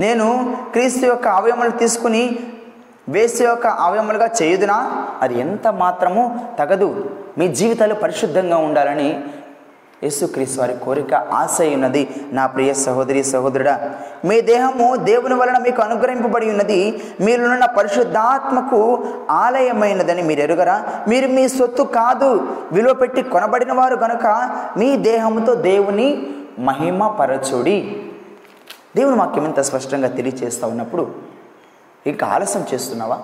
A: నేను క్రీస్తు యొక్క అవయములు తీసుకుని వేసు యొక్క అవయములుగా చేయుదునా? అది ఎంత మాత్రము తగదు. మీ జీవితాలు పరిశుద్ధంగా ఉండాలని యేసుక్రీస్తు వారి కోరిక ఆశయ ఉన్నది నా ప్రియ సహోదరి సహోదరుడా మీ దేహము దేవుని వలన మీకు అనుగ్రహింపబడి ఉన్నది. మీరున్న పరిశుద్ధాత్మకు ఆలయమైనదని మీరు ఎరుగరా. మీరు మీ సొత్తు కాదు విలువ పెట్టి కొనబడిన వారు కనుక మీ దేహముతో దేవుని మహిమ పరచుడి దేవుని వాక్యం ఇంత స్పష్టంగా తెలియచేస్తూ ఉన్నప్పుడు ఇంకా ఆలస్యం చేస్తున్నావా?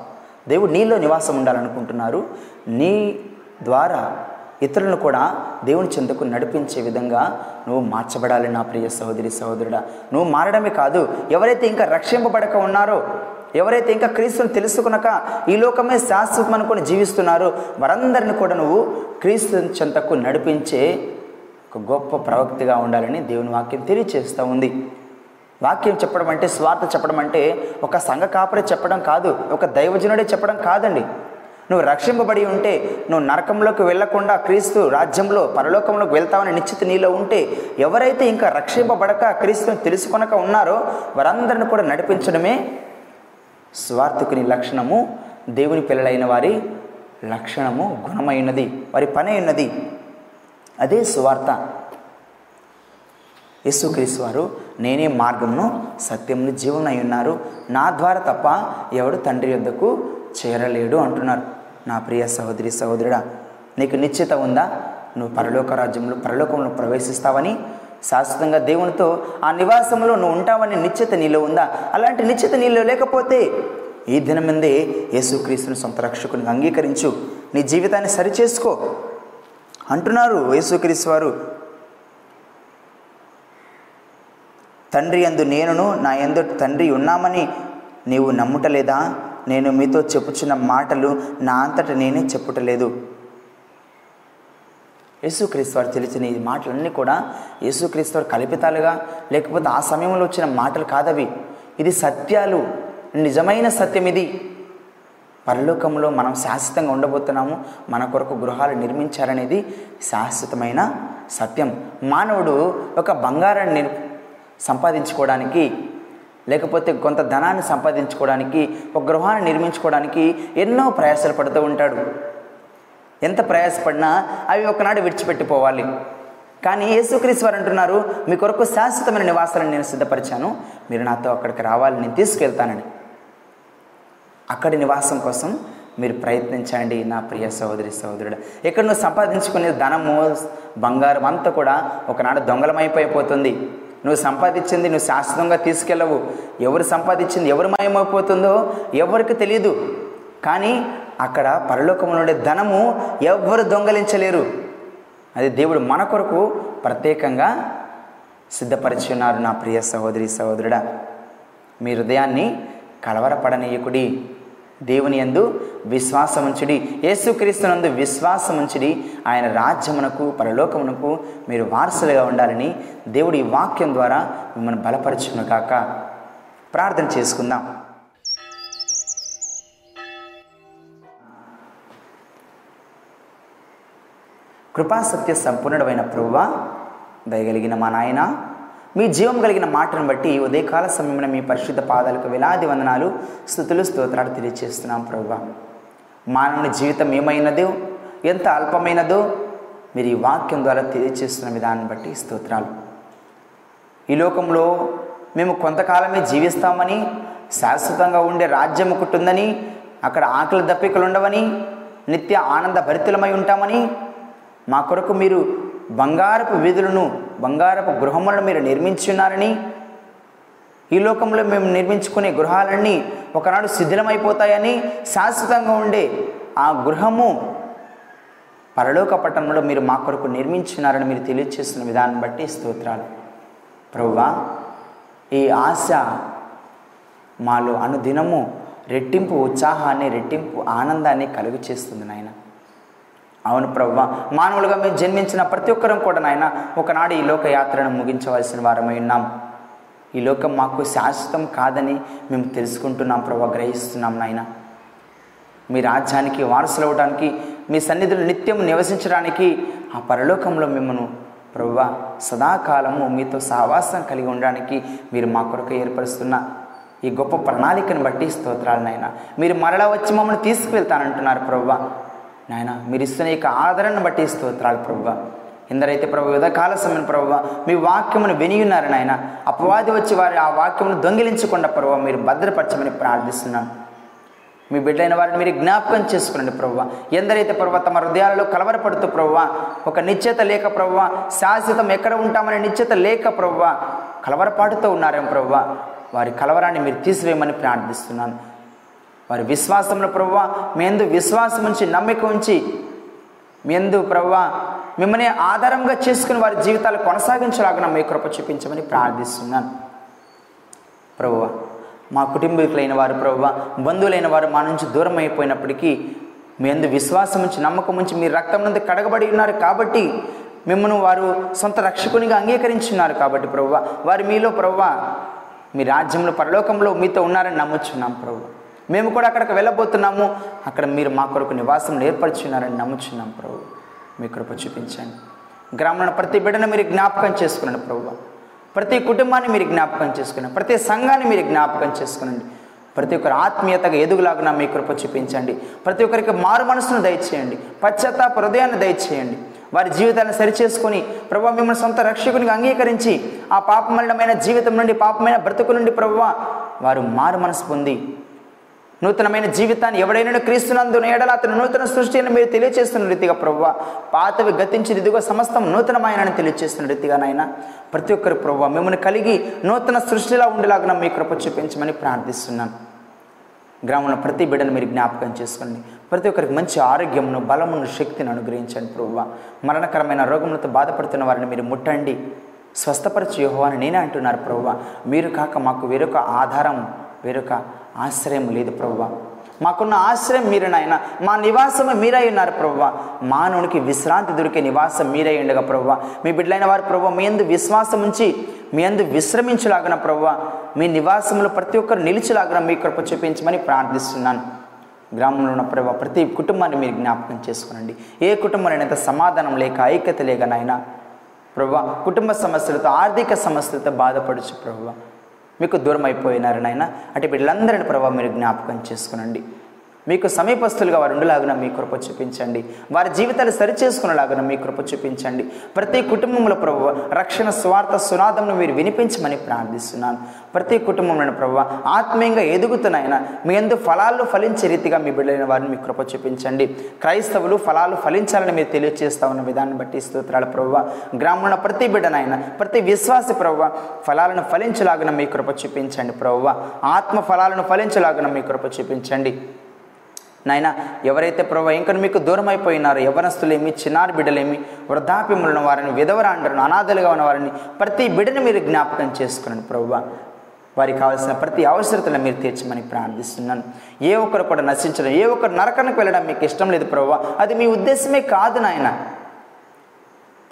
A: దేవుడు నీలో నివాసం ఉండాలనుకుంటున్నారు. నీ ద్వారా ఇతరులను కూడా దేవుని చెందుకు నడిపించే విధంగా నువ్వు మార్చబడాలి నా ప్రియ సహోదరి సహోదరుడా. నువ్వు మారడమే కాదు ఎవరైతే ఇంకా రక్షింపబడక ఉన్నారో ఎవరైతే ఇంకా క్రీస్తుని తెలుసుకునక ఈ లోకమే శాశ్వతం అనుకుని జీవిస్తున్నారో వారందరిని కూడా నువ్వు క్రీస్తు చెంతకు నడిపించే ఒక గొప్ప ప్రవక్తిగా ఉండాలని దేవుని వాక్యం తెలియచేస్తూ ఉంది. వాక్యం చెప్పడం అంటే స్వార్థ చెప్పడం అంటే ఒక సంఘ కాపరే చెప్పడం కాదు ఒక దైవజనుడే చెప్పడం కాదండి. నువ్వు రక్షింపబడి ఉంటే నువ్వు నరకంలోకి వెళ్ళకుండా క్రీస్తు రాజ్యంలో పరలోకంలోకి వెళ్తావని నిశ్చిత నీలో ఉంటే ఎవరైతే ఇంకా రక్షింపబడక క్రీస్తుని తెలుసుకొనక ఉన్నారో వారందరిని కూడా నడిపించడమే స్వార్థకుని లక్షణము దేవుని పిల్లలైన వారి లక్షణము గుణమైనది వారి పని ఉన్నది అదే సువార్త యేసుక్రీస్తు వారు నేనే మార్గమును సత్యమును జీవనై ఉన్నారు. నా ద్వారా తప్ప ఎవడు తండ్రి యొద్దకు చేరలేడు అంటున్నారు. నా ప్రియ సహోదరి సహోదరుడా నీకు నిశ్చిత ఉందా? నువ్వు పరలోక రాజ్యంలో పరలోకంలో ప్రవేశిస్తావని శాశ్వతంగా దేవునితో ఆ నివాసంలో నువ్వు ఉంటావని నిశ్చిత నీలో ఉందా? అలాంటి నిశ్చిత నీలో లేకపోతే ఈ దినమందే యేసుక్రీస్తుని సొంత రక్షకుని అంగీకరించు. నీ జీవితాన్ని సరిచేసుకో. అంటున్నారు యేసుక్రీస్తు వారు. తండ్రి అందు నేనును నా ఎందు తండ్రి ఉన్నామని నీవు నమ్ముటలేదా? నేను మీతో చెప్పుచున్న మాటలు నా అంతట నేనే చెప్పుటలేదు. యేసుక్రీస్తు వారు తెలిసిన ఈ మాటలన్నీ కూడా యేసుక్రీస్తు వారు కల్పితాలుగా లేకపోతే ఆ సమయంలో వచ్చిన మాటలు కాదవి. ఇది సత్యాలు. నిజమైన సత్యం ఇది. పరలోకంలో మనం శాశ్వతంగా ఉండబోతున్నాము. మన కొరకు గృహాలు నిర్మించారనేది శాశ్వతమైన సత్యం. మానవుడు ఒక బంగారాన్ని సంపాదించుకోవడానికి లేకపోతే కొంత ధనాన్ని సంపాదించుకోవడానికి ఒక గృహాన్ని నిర్మించుకోవడానికి ఎన్నో ప్రయాసాలు పడుతూ ఉంటాడు. ఎంత ప్రయాసపడినా అవి ఒకనాడు విడిచిపెట్టిపోవాలి. కానీ యేసుక్రీస్తు వారు అంటున్నారు మీ కొరకు శాశ్వతమైన నివాసాలను నేను సిద్ధపరిచాను. మీరు నాతో అక్కడికి రావాలి నేను తీసుకెళ్తానని. అక్కడి నివాసం కోసం మీరు ప్రయత్నించండి నా ప్రియ సహోదరి సహోదరుడు. ఇక్కడ నువ్వు సంపాదించుకునే ధనము బంగారం అంతా కూడా ఒకనాడు దొంగలమైపోయిపోతుంది. నువ్వు సంపాదించింది నువ్వు శాశ్వతంగా తీసుకెళ్ళవు. ఎవరు సంపాదించింది ఎవరు మాయమైపోతుందో ఎవరికి తెలియదు కానీ అక్కడ పరలోకంలో ఉండే ధనము ఎవ్వరు దొంగలించలేరు. అది దేవుడు మన కొరకు ప్రత్యేకంగా సిద్ధపరిచి ఉన్నారు నా ప్రియ సహోదరి సహోదరుడా. మీ హృదయాన్ని కలవరపడనీయకుడి. దేవుని యందు విశ్వాసముంచుడి యేసుక్రీస్తునందు విశ్వాసముంచుడి ఆయన రాజ్యమునకు పరలోకమునకు మీరు వారసులుగా ఉండాలని దేవుడి వాక్యం ద్వారా మిమ్మల్ని బలపరచును కాక ప్రార్థన చేసుకుందాం. కృపాసత్య సంపూర్ణుడమైన ప్రభువా దయగలిగిన మా నాయన మీ జీవం కలిగిన మాటను బట్టి ఉదయకాల సమయంలో మీ పరిశుద్ధ పాదాలకు వేలాది వందనాలు స్థుతులు స్తోత్రాలు తెలియజేస్తున్నాం ప్రభు. మానవుని జీవితం ఏమైనదో ఎంత అల్పమైనదో మీరు ఈ వాక్యం ద్వారా తెలియజేస్తున్న విధానం బట్టి స్తోత్రాలు. ఈ లోకంలో మేము కొంతకాలమే జీవిస్తామని శాశ్వతంగా ఉండే రాజ్యం ఒకటి అక్కడ ఆకలి దప్పికలు ఉండవని నిత్య ఆనంద భరితులమై ఉంటామని మా కొరకు మీరు బంగారపు వీధులను బంగారపు గృహములను మీరు నిర్మించున్నారని? ఈ లోకంలో మేము నిర్మించుకునే గృహాలన్నీ ఒకనాడు శిథిలమైపోతాయని శాశ్వతంగా ఉండే ఆ గృహము పరలోక పట్టణంలో మీరు మా కొరకు నిర్మించున్నారని మీరు తెలియజేస్తున్న విధానం బట్టి స్తోత్రాలు. ప్రభువా ఈ ఆశ మాలో అనుదినము రెట్టింపు ఉత్సాహాన్ని రెట్టింపు ఆనందాన్ని కలుగు చేస్తుంది నాయన. అవును ప్రభు మానవులుగా మేము జన్మించిన ప్రతి ఒక్కరం కూడా నాయన ఒకనాడు ఈ లోక యాత్రను ముగించవలసిన వారమై ఉన్నాం. ఈ లోకం మాకు శాశ్వతం కాదని మేము తెలుసుకుంటున్నాం ప్రభా గ్రహిస్తున్నాం నాయన. మీ రాజ్యానికి వారసులు అవడానికి మీ సన్నిధులు నిత్యం నివసించడానికి ఆ పరలోకంలో మిమ్మను ప్రభువ సదాకాలము మీతో సహవాసం కలిగి ఉండడానికి మీరు మా కొరకు ఏర్పరుస్తున్న ఈ గొప్ప ప్రణాళికను బట్టి స్తోత్రాలనైనా నాయన. మీరు మరలా వచ్చి మమ్మల్ని తీసుకువెళ్తానంటున్నారు ప్రవ్వ. నాయన మీరు ఇస్తున్న ఈ ఆదరణను బట్టి స్తోత్రాలు ప్రభు ఎందరైతే ప్రభు కాల సమయం ప్రభు మీ వాక్యమును వినియున్నారు నాయన. అపవాది వచ్చి వారి ఆ వాక్యమును దొంగిలించకుండా ప్రభు మీరు భద్రపరచమని ప్రార్థిస్తున్నాను మీ బిడ్డైన వారిని మీరు జ్ఞాపకం చేసుకునండి ప్రభు ఎందరైతే ప్రభు తమ హృదయాలలో కలవరపడుతూ ప్రభు ఒక నిశ్చేత లేక ప్రభు శాశ్వతం ఎక్కడ ఉంటామనే నిశ్చేత లేక ప్రభు కలవరపాటుతో ఉన్నారేం ప్రభు వారి కలవరాన్ని మీరు తీసివేయమని ప్రార్థిస్తున్నాను వారి విశ్వాసంలో ప్రవ్వ మేందు విశ్వాసం ఉంచి నమ్మిక ఉంచి మీ ఎందు మిమ్మల్ని ఆధారంగా చేసుకుని వారి జీవితాలు కొనసాగించలాగా మీ కృప చూపించమని ప్రార్థిస్తున్నాను. ప్రభువ మా కుటుంబీకులైన వారు ప్రభువ బంధువులైన వారు మా నుంచి దూరం అయిపోయినప్పటికీ మీ అందు విశ్వాసం ఉంచి నమ్మకం ఉంచి మీ రక్తం నుండి కడగబడి ఉన్నారు కాబట్టి మిమ్మల్ని వారు సొంత రక్షకునిగా అంగీకరించున్నారు కాబట్టి ప్రభువ వారు మీలో ప్రభువ మీ రాజ్యంలో పరలోకంలో మీతో ఉన్నారని నమ్ముచున్నాం ప్రభు మేము కూడా అక్కడికి వెళ్ళబోతున్నాము. అక్కడ మీరు మా కొరకు నివాసం ఏర్పరచున్నారని నమ్ముచున్నాం ప్రభు. మీ కృప చూపించండి. గ్రామంలో ప్రతి బిడ్డను మీరు జ్ఞాపకం చేసుకున్నాను ప్రభు. ప్రతి కుటుంబాన్ని మీరు జ్ఞాపకం చేసుకునండి. ప్రతి సంఘాన్ని మీరు జ్ఞాపకం చేసుకునండి. ప్రతి ఒక్కరు ఆత్మీయతగా ఎదుగులాగా మీ కృప చూపించండి. ప్రతి ఒక్కరికి మారు మనసును దయచేయండి. పశ్చాత్తాప హృదయాన్ని దయచేయండి. వారి జీవితాలను సరిచేసుకొని ప్రభావ మిమ్మల్ని సొంత రక్షకునికి అంగీకరించి ఆ పాపమలమైన జీవితం నుండి పాపమైన బ్రతుకు నుండి ప్రభు వారు మారు మనసు పొంది నూతనమైన జీవితాన్ని ఎవడైనా క్రీస్తునందు ఎడల అతను నూతన సృష్టిని మీరు తెలియజేస్తున్న రీతిగా ప్రభు పాతవి గతించిన ఇదిగో సమస్తం నూతనమైనని తెలియజేస్తున్న రీతిగా నాయన ప్రతి ఒక్కరు ప్రభు మిమ్మల్ని కలిగి నూతన సృష్టిలా ఉండేలాగా మీ కృప చూపించమని ప్రార్థిస్తున్నాను. గ్రామంలో ప్రతి బిడ్డను మీరు జ్ఞాపకం చేసుకోండి. ప్రతి ఒక్కరికి మంచి ఆరోగ్యమును బలమును శక్తిని అనుగ్రహించండి ప్రభువ మరణకరమైన రోగములతో బాధపడుతున్న వారిని మీరు ముట్టండి. స్వస్థపరచు యోహో అని నేనే అంటున్నారు ప్రభువ మీరు కాక మాకు వేరొక ఆధారం వేరొక ఆశ్రయం లేదు ప్రభువ. మాకున్న ఆశ్రయం మీరు నాయన. మా నివాసము మీరై ఉన్నారు ప్రభువ. మానవునికి విశ్రాంతి దొరికే నివాసం మీరై ఉండగా ప్రభువ. మీ బిడ్డలైన వారు ప్రభువ మీ అందు విశ్వాసం ఉంచి మీ అందు విశ్రమించలాగిన ప్రభువ మీ నివాసంలో ప్రతి ఒక్కరు నిలిచిలాగిన మీ కృప చూపించమని ప్రార్థిస్తున్నాను. గ్రామంలో ఉన్న ప్రభావ ప్రతి కుటుంబాన్ని మీరు జ్ఞాపకం చేసుకోనండి. ఏ కుటుంబంలో సమాధానం లేక ఐక్యత లేక నాయన. ప్రభా కుటుంబ సమస్యలతో ఆర్థిక సమస్యలతో బాధపడచ్చు ప్రభువా. మీకు దూరం అయిపోయినారు నాయన అటు వీళ్ళందరిని ప్రభావ మీరు జ్ఞాపకం చేసుకునండి. మీకు సమీపస్తులుగా వారు ఉండలాగున మీ కృప చూపించండి. వారి జీవితాలు సరిచేసుకునేలాగున మీ కృప చూపించండి. ప్రతి కుటుంబంలో ప్రభు రక్షణ స్వార్థ సునాదంను మీరు వినిపించమని ప్రార్థిస్తున్నాను. ప్రతి కుటుంబంలో ప్రభు ఆత్మీయంగా ఎదుగుతున్నాయన మీ ఎందు ఫలాలు ఫలించే రీతిగా మీ బిడ్డలైన వారిని మీ కృప చూపించండి. క్రైస్తవులు ఫలాలు ఫలించాలని మీరు తెలియజేస్తా ఉన్న విధానం బట్టి స్తోత్రాల ప్రభు గ్రామంలో ప్రతి బిడ్డనైనా ప్రతి విశ్వాసి ప్రభు ఫలాలను ఫలించలాగిన మీ కృప చూపించండి ప్రభు ఆత్మ ఫలాలను ఫలించలాగిన మీ కృప చూపించండి. నాయన ఎవరైతే ప్రభు ఇంకా మీకు దూరం అయిపోయినారో యవనస్తులేమి చిన్నారి బిడ్డలేమి వృద్ధాప్యములను వారిని విధవరాండ్రను అనాథలుగా ఉన్న వారిని ప్రతి బిడ్డను మీరు జ్ఞాపకం చేసుకున్నాను ప్రభు. వారికి కావాల్సిన ప్రతి అవసరతను మీరు తీర్చమని ప్రార్థిస్తున్నాను. ఏ ఒక్కరు కూడా నశించడం ఏ ఒక్కరు నరకానికి వెళ్ళడం మీకు ఇష్టం లేదు ప్రభు. అది మీ ఉద్దేశమే కాదు నాయన.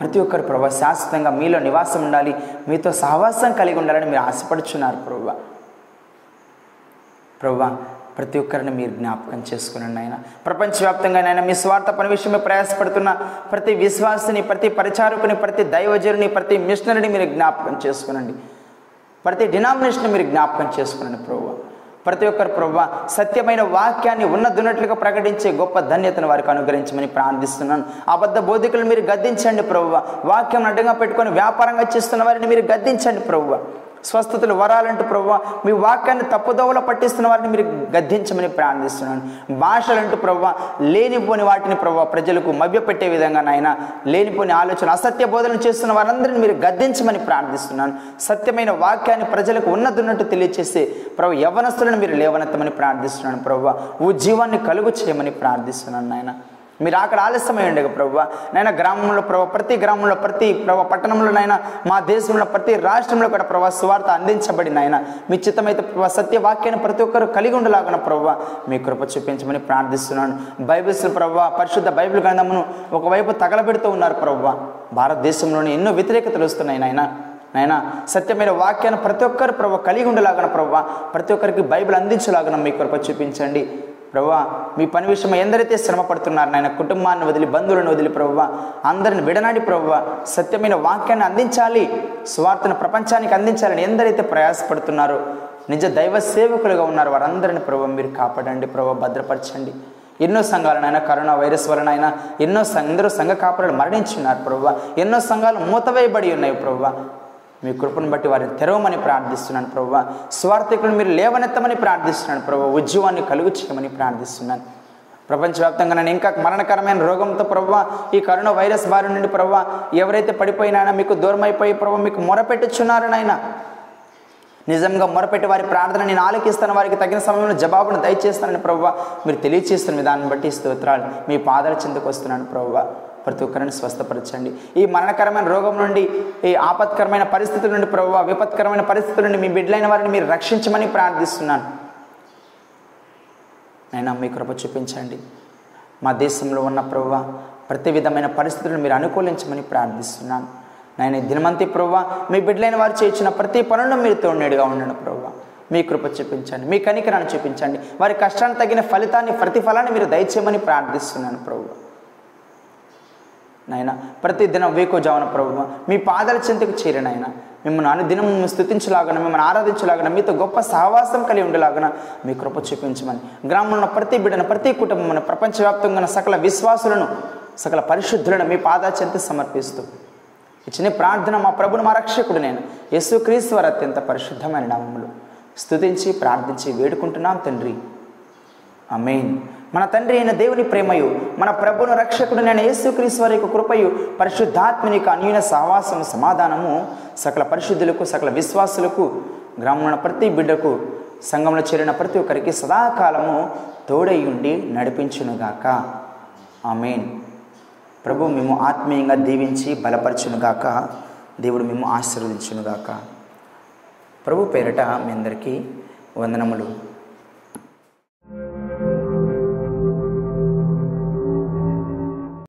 A: ప్రతి ఒక్కరు ప్రభు శాశ్వతంగా మీలో నివాసం ఉండాలి మీతో సహవాసం కలిగి ఉండాలని మీరు ఆశపడుచున్నారు ప్రభు. ప్రభు ప్రతి ఒక్కరిని మీరు జ్ఞాపకం చేసుకునండి ఆయన ప్రపంచవ్యాప్తంగా నాయన మీ స్వార్థ పని విషయమే ప్రయాసపడుతున్న ప్రతి విశ్వాసిని ప్రతి పరిచారకుని ప్రతి దైవజనుని ప్రతి మిషనరీని మీరు జ్ఞాపకం చేసుకునండి. ప్రతి డినామినేషన్ మీరు జ్ఞాపకం చేసుకునండి ప్రభు ప్రతి ఒక్కరు ప్రభు సత్యమైన వాక్యాన్ని ఉన్నదున్నట్లుగా ప్రకటించే గొప్ప ధన్యతను వారికి అనుగ్రహించమని ప్రార్థిస్తున్నాను. అబద్ధ బోధికులు మీరు గద్దించండి ప్రభు వాక్యం అడ్డంగా పెట్టుకొని వ్యాపారంగా చేస్తున్న వారిని మీరు గద్దించండి ప్రభు స్వస్థతలు వరాలంటూ ప్రభు మీ వాక్యాన్ని తప్పుదోవలో పట్టిస్తున్న వారిని మీరు గద్దించమని ప్రార్థిస్తున్నాను. భాషలంటూ ప్రభు లేనిపోని వాటిని ప్రభు ప్రజలకు మభ్యపెట్టే విధంగా నాయన లేనిపోని ఆలోచన అసత్య బోధన చేస్తున్న వారందరిని మీరు గద్దించమని ప్రార్థిస్తున్నాను. సత్యమైన వాక్యాన్ని ప్రజలకు ఉన్నదున్నట్టు తెలియచేసి ప్రభు యవనస్తులను మీరు లేవనెత్తమని ప్రార్థిస్తున్నాను ప్రభు ఉజ్జీవాన్ని కలుగు చేయమని ప్రార్థిస్తున్నాను నాయన. మీరు అక్కడ ఆలస్యమై ఉండగా ప్రభు నైనా గ్రామంలో ప్రభు ప్రతి గ్రామంలో ప్రతి ప్రభు పట్టణంలోనైనా మా దేశంలో ప్రతి రాష్ట్రంలో కూడా ప్రభా సువార్త అందించబడిన ఆయన మీ చిత్తమైతే ప్రభు సత్యవాక్యాన్ని ప్రతి ఒక్కరు కలిగి ఉండలాగిన ప్రభు మీ కృప చూపించమని ప్రార్థిస్తున్నాను. బైబిల్స్ ప్రభు పరిశుద్ధ బైబిల్ గ్రంథమును ఒకవైపు తగలబెడుతూ ఉన్నారు ప్రభు భారతదేశంలోని ఎన్నో వ్యతిరేకతలు వస్తున్నాయి నాయన నైనా సత్యమైన వాక్యాన్ని ప్రతి ఒక్కరు ప్రభు కలిగి ఉండలాగన ప్రభు ప్రతి ఒక్కరికి బైబిల్ అందించలాగన మీ కృప చూపించండి. ప్రభువా మీ పని విషయం ఎందరైతే శ్రమ పడుతున్నారు నాయన కుటుంబాన్ని వదిలి బంధువులను వదిలి ప్రభువా అందరిని విడనాడి ప్రభు సత్యమైన వాక్యాన్ని అందించాలి స్వార్థను ప్రపంచానికి అందించాలని ఎందరైతే ప్రయాసపడుతున్నారో నిజ దైవ సేవకులుగా ఉన్నారు వారందరిని ప్రభు మీరు కాపాడండి ప్రభు భద్రపరచండి. ఎన్నో సంఘాలనైనా కరోనా వైరస్ వలనైనా ఎన్నో సంఘ ఎందరో సంఘ కాపురాలు మరణించున్నారు ప్రభు ఎన్నో సంఘాలు మూతవేయబడి ఉన్నాయి ప్రభు మీ కృపను బట్టి వారిని తెరవమని ప్రార్థిస్తున్నాను ప్రభు స్వార్థికులను మీరు లేవనెత్తమని ప్రార్థిస్తున్నాను ప్రభు ఉద్యోగాన్ని కలుగు చేయమని ప్రార్థిస్తున్నాను. ప్రపంచవ్యాప్తంగా నేను ఇంకా మరణకరమైన రోగంతో ప్రభు ఈ కరోనా వైరస్ బారి నుండి ప్రభావ ఎవరైతే పడిపోయినాయో మీకు దూరం అయిపోయి ప్రభు మీకు మొరపెట్టుచున్నారు నాయన. నిజంగా మొరపెట్టి వారి ప్రార్థన నేను ఆలకిస్తాను వారికి తగిన సమయంలో జవాబును దయచేస్తానని ప్రభావ మీరు తెలియచేస్తున్న విధానం బట్టి స్తోత్రాలు మీ పాదాల చెందుకు వస్తున్నాను ప్రభు ప్రతి ఒక్కరిని స్వస్థపరచండి. ఈ మరణకరమైన రోగం నుండి ఈ ఆపత్కరమైన పరిస్థితుల నుండి ప్రభావ విపత్కరమైన పరిస్థితుల నుండి మీ బిడ్డలైన వారిని మీరు రక్షించమని ప్రార్థిస్తున్నాను. నైనా మీ కృప చూపించండి. మా దేశంలో ఉన్న ప్రభు ప్రతి విధమైన పరిస్థితులను మీరు అనుకూలించమని ప్రార్థిస్తున్నాను. నేను దినమంతి ప్రభు మీ బిడ్డలైన వారు చేయించిన ప్రతి పనులను మీరు తోడేడుగా ఉండండి ప్రభు. మీ కృప చూపించండి. మీ కనికరాన్ని చూపించండి. వారి కష్టానికి తగిన ఫలితాన్ని ప్రతిఫలాన్ని మీరు దయచేయమని ప్రార్థిస్తున్నాను ప్రభువా నాయన. ప్రతిదినం వేకోజావన ప్రభు మీ పాదాల చింతకు చేరినాయన మిమ్మల్ని అనుదినం స్థుతించలాగన మిమ్మల్ని ఆరాధించలాగన మీతో గొప్ప సహవాసం కలిగి ఉండేలాగన మీ కృప చూపించమని. గ్రామంలో ప్రతి బిడ్డను ప్రతి కుటుంబం ప్రపంచవ్యాప్తంగా ఉన్న సకల విశ్వాసులను సకల పరిశుద్ధులను మీ పాదాల చెంత సమర్పిస్తూ. ఇచ్చిన ప్రార్థన మా ప్రభుని మా రక్షకుడు నేను. యేసుక్రీస్తు వారి అత్యంత పరిశుద్ధమైన నామములు. స్థుతించి ప్రార్థించి వేడుకుంటున్నాం తండ్రి. అమేన్ మన తండ్రి అయిన దేవుని ప్రేమయు మన ప్రభును రక్షకుడు నేను యేసుక్రీస్తు వారి యొక్క కృపయు పరిశుద్ధాత్మని యొక్క అన్యూన సహవాసము సమాధానము సకల పరిశుద్ధులకు సకల విశ్వాసులకు గ్రామంలో ప్రతి బిడ్డకు సంఘంలో చేరిన ప్రతి ఒక్కరికి సదాకాలము తోడై ఉండి నడిపించునుగాక. ఆమెన్. ప్రభు మేము ఆత్మీయంగా దీవించి బలపరచునుగాక. దేవుడు మేము ఆశీర్వదించునుగాక. ప్రభు పేరట మీ అందరికీ వందనములు.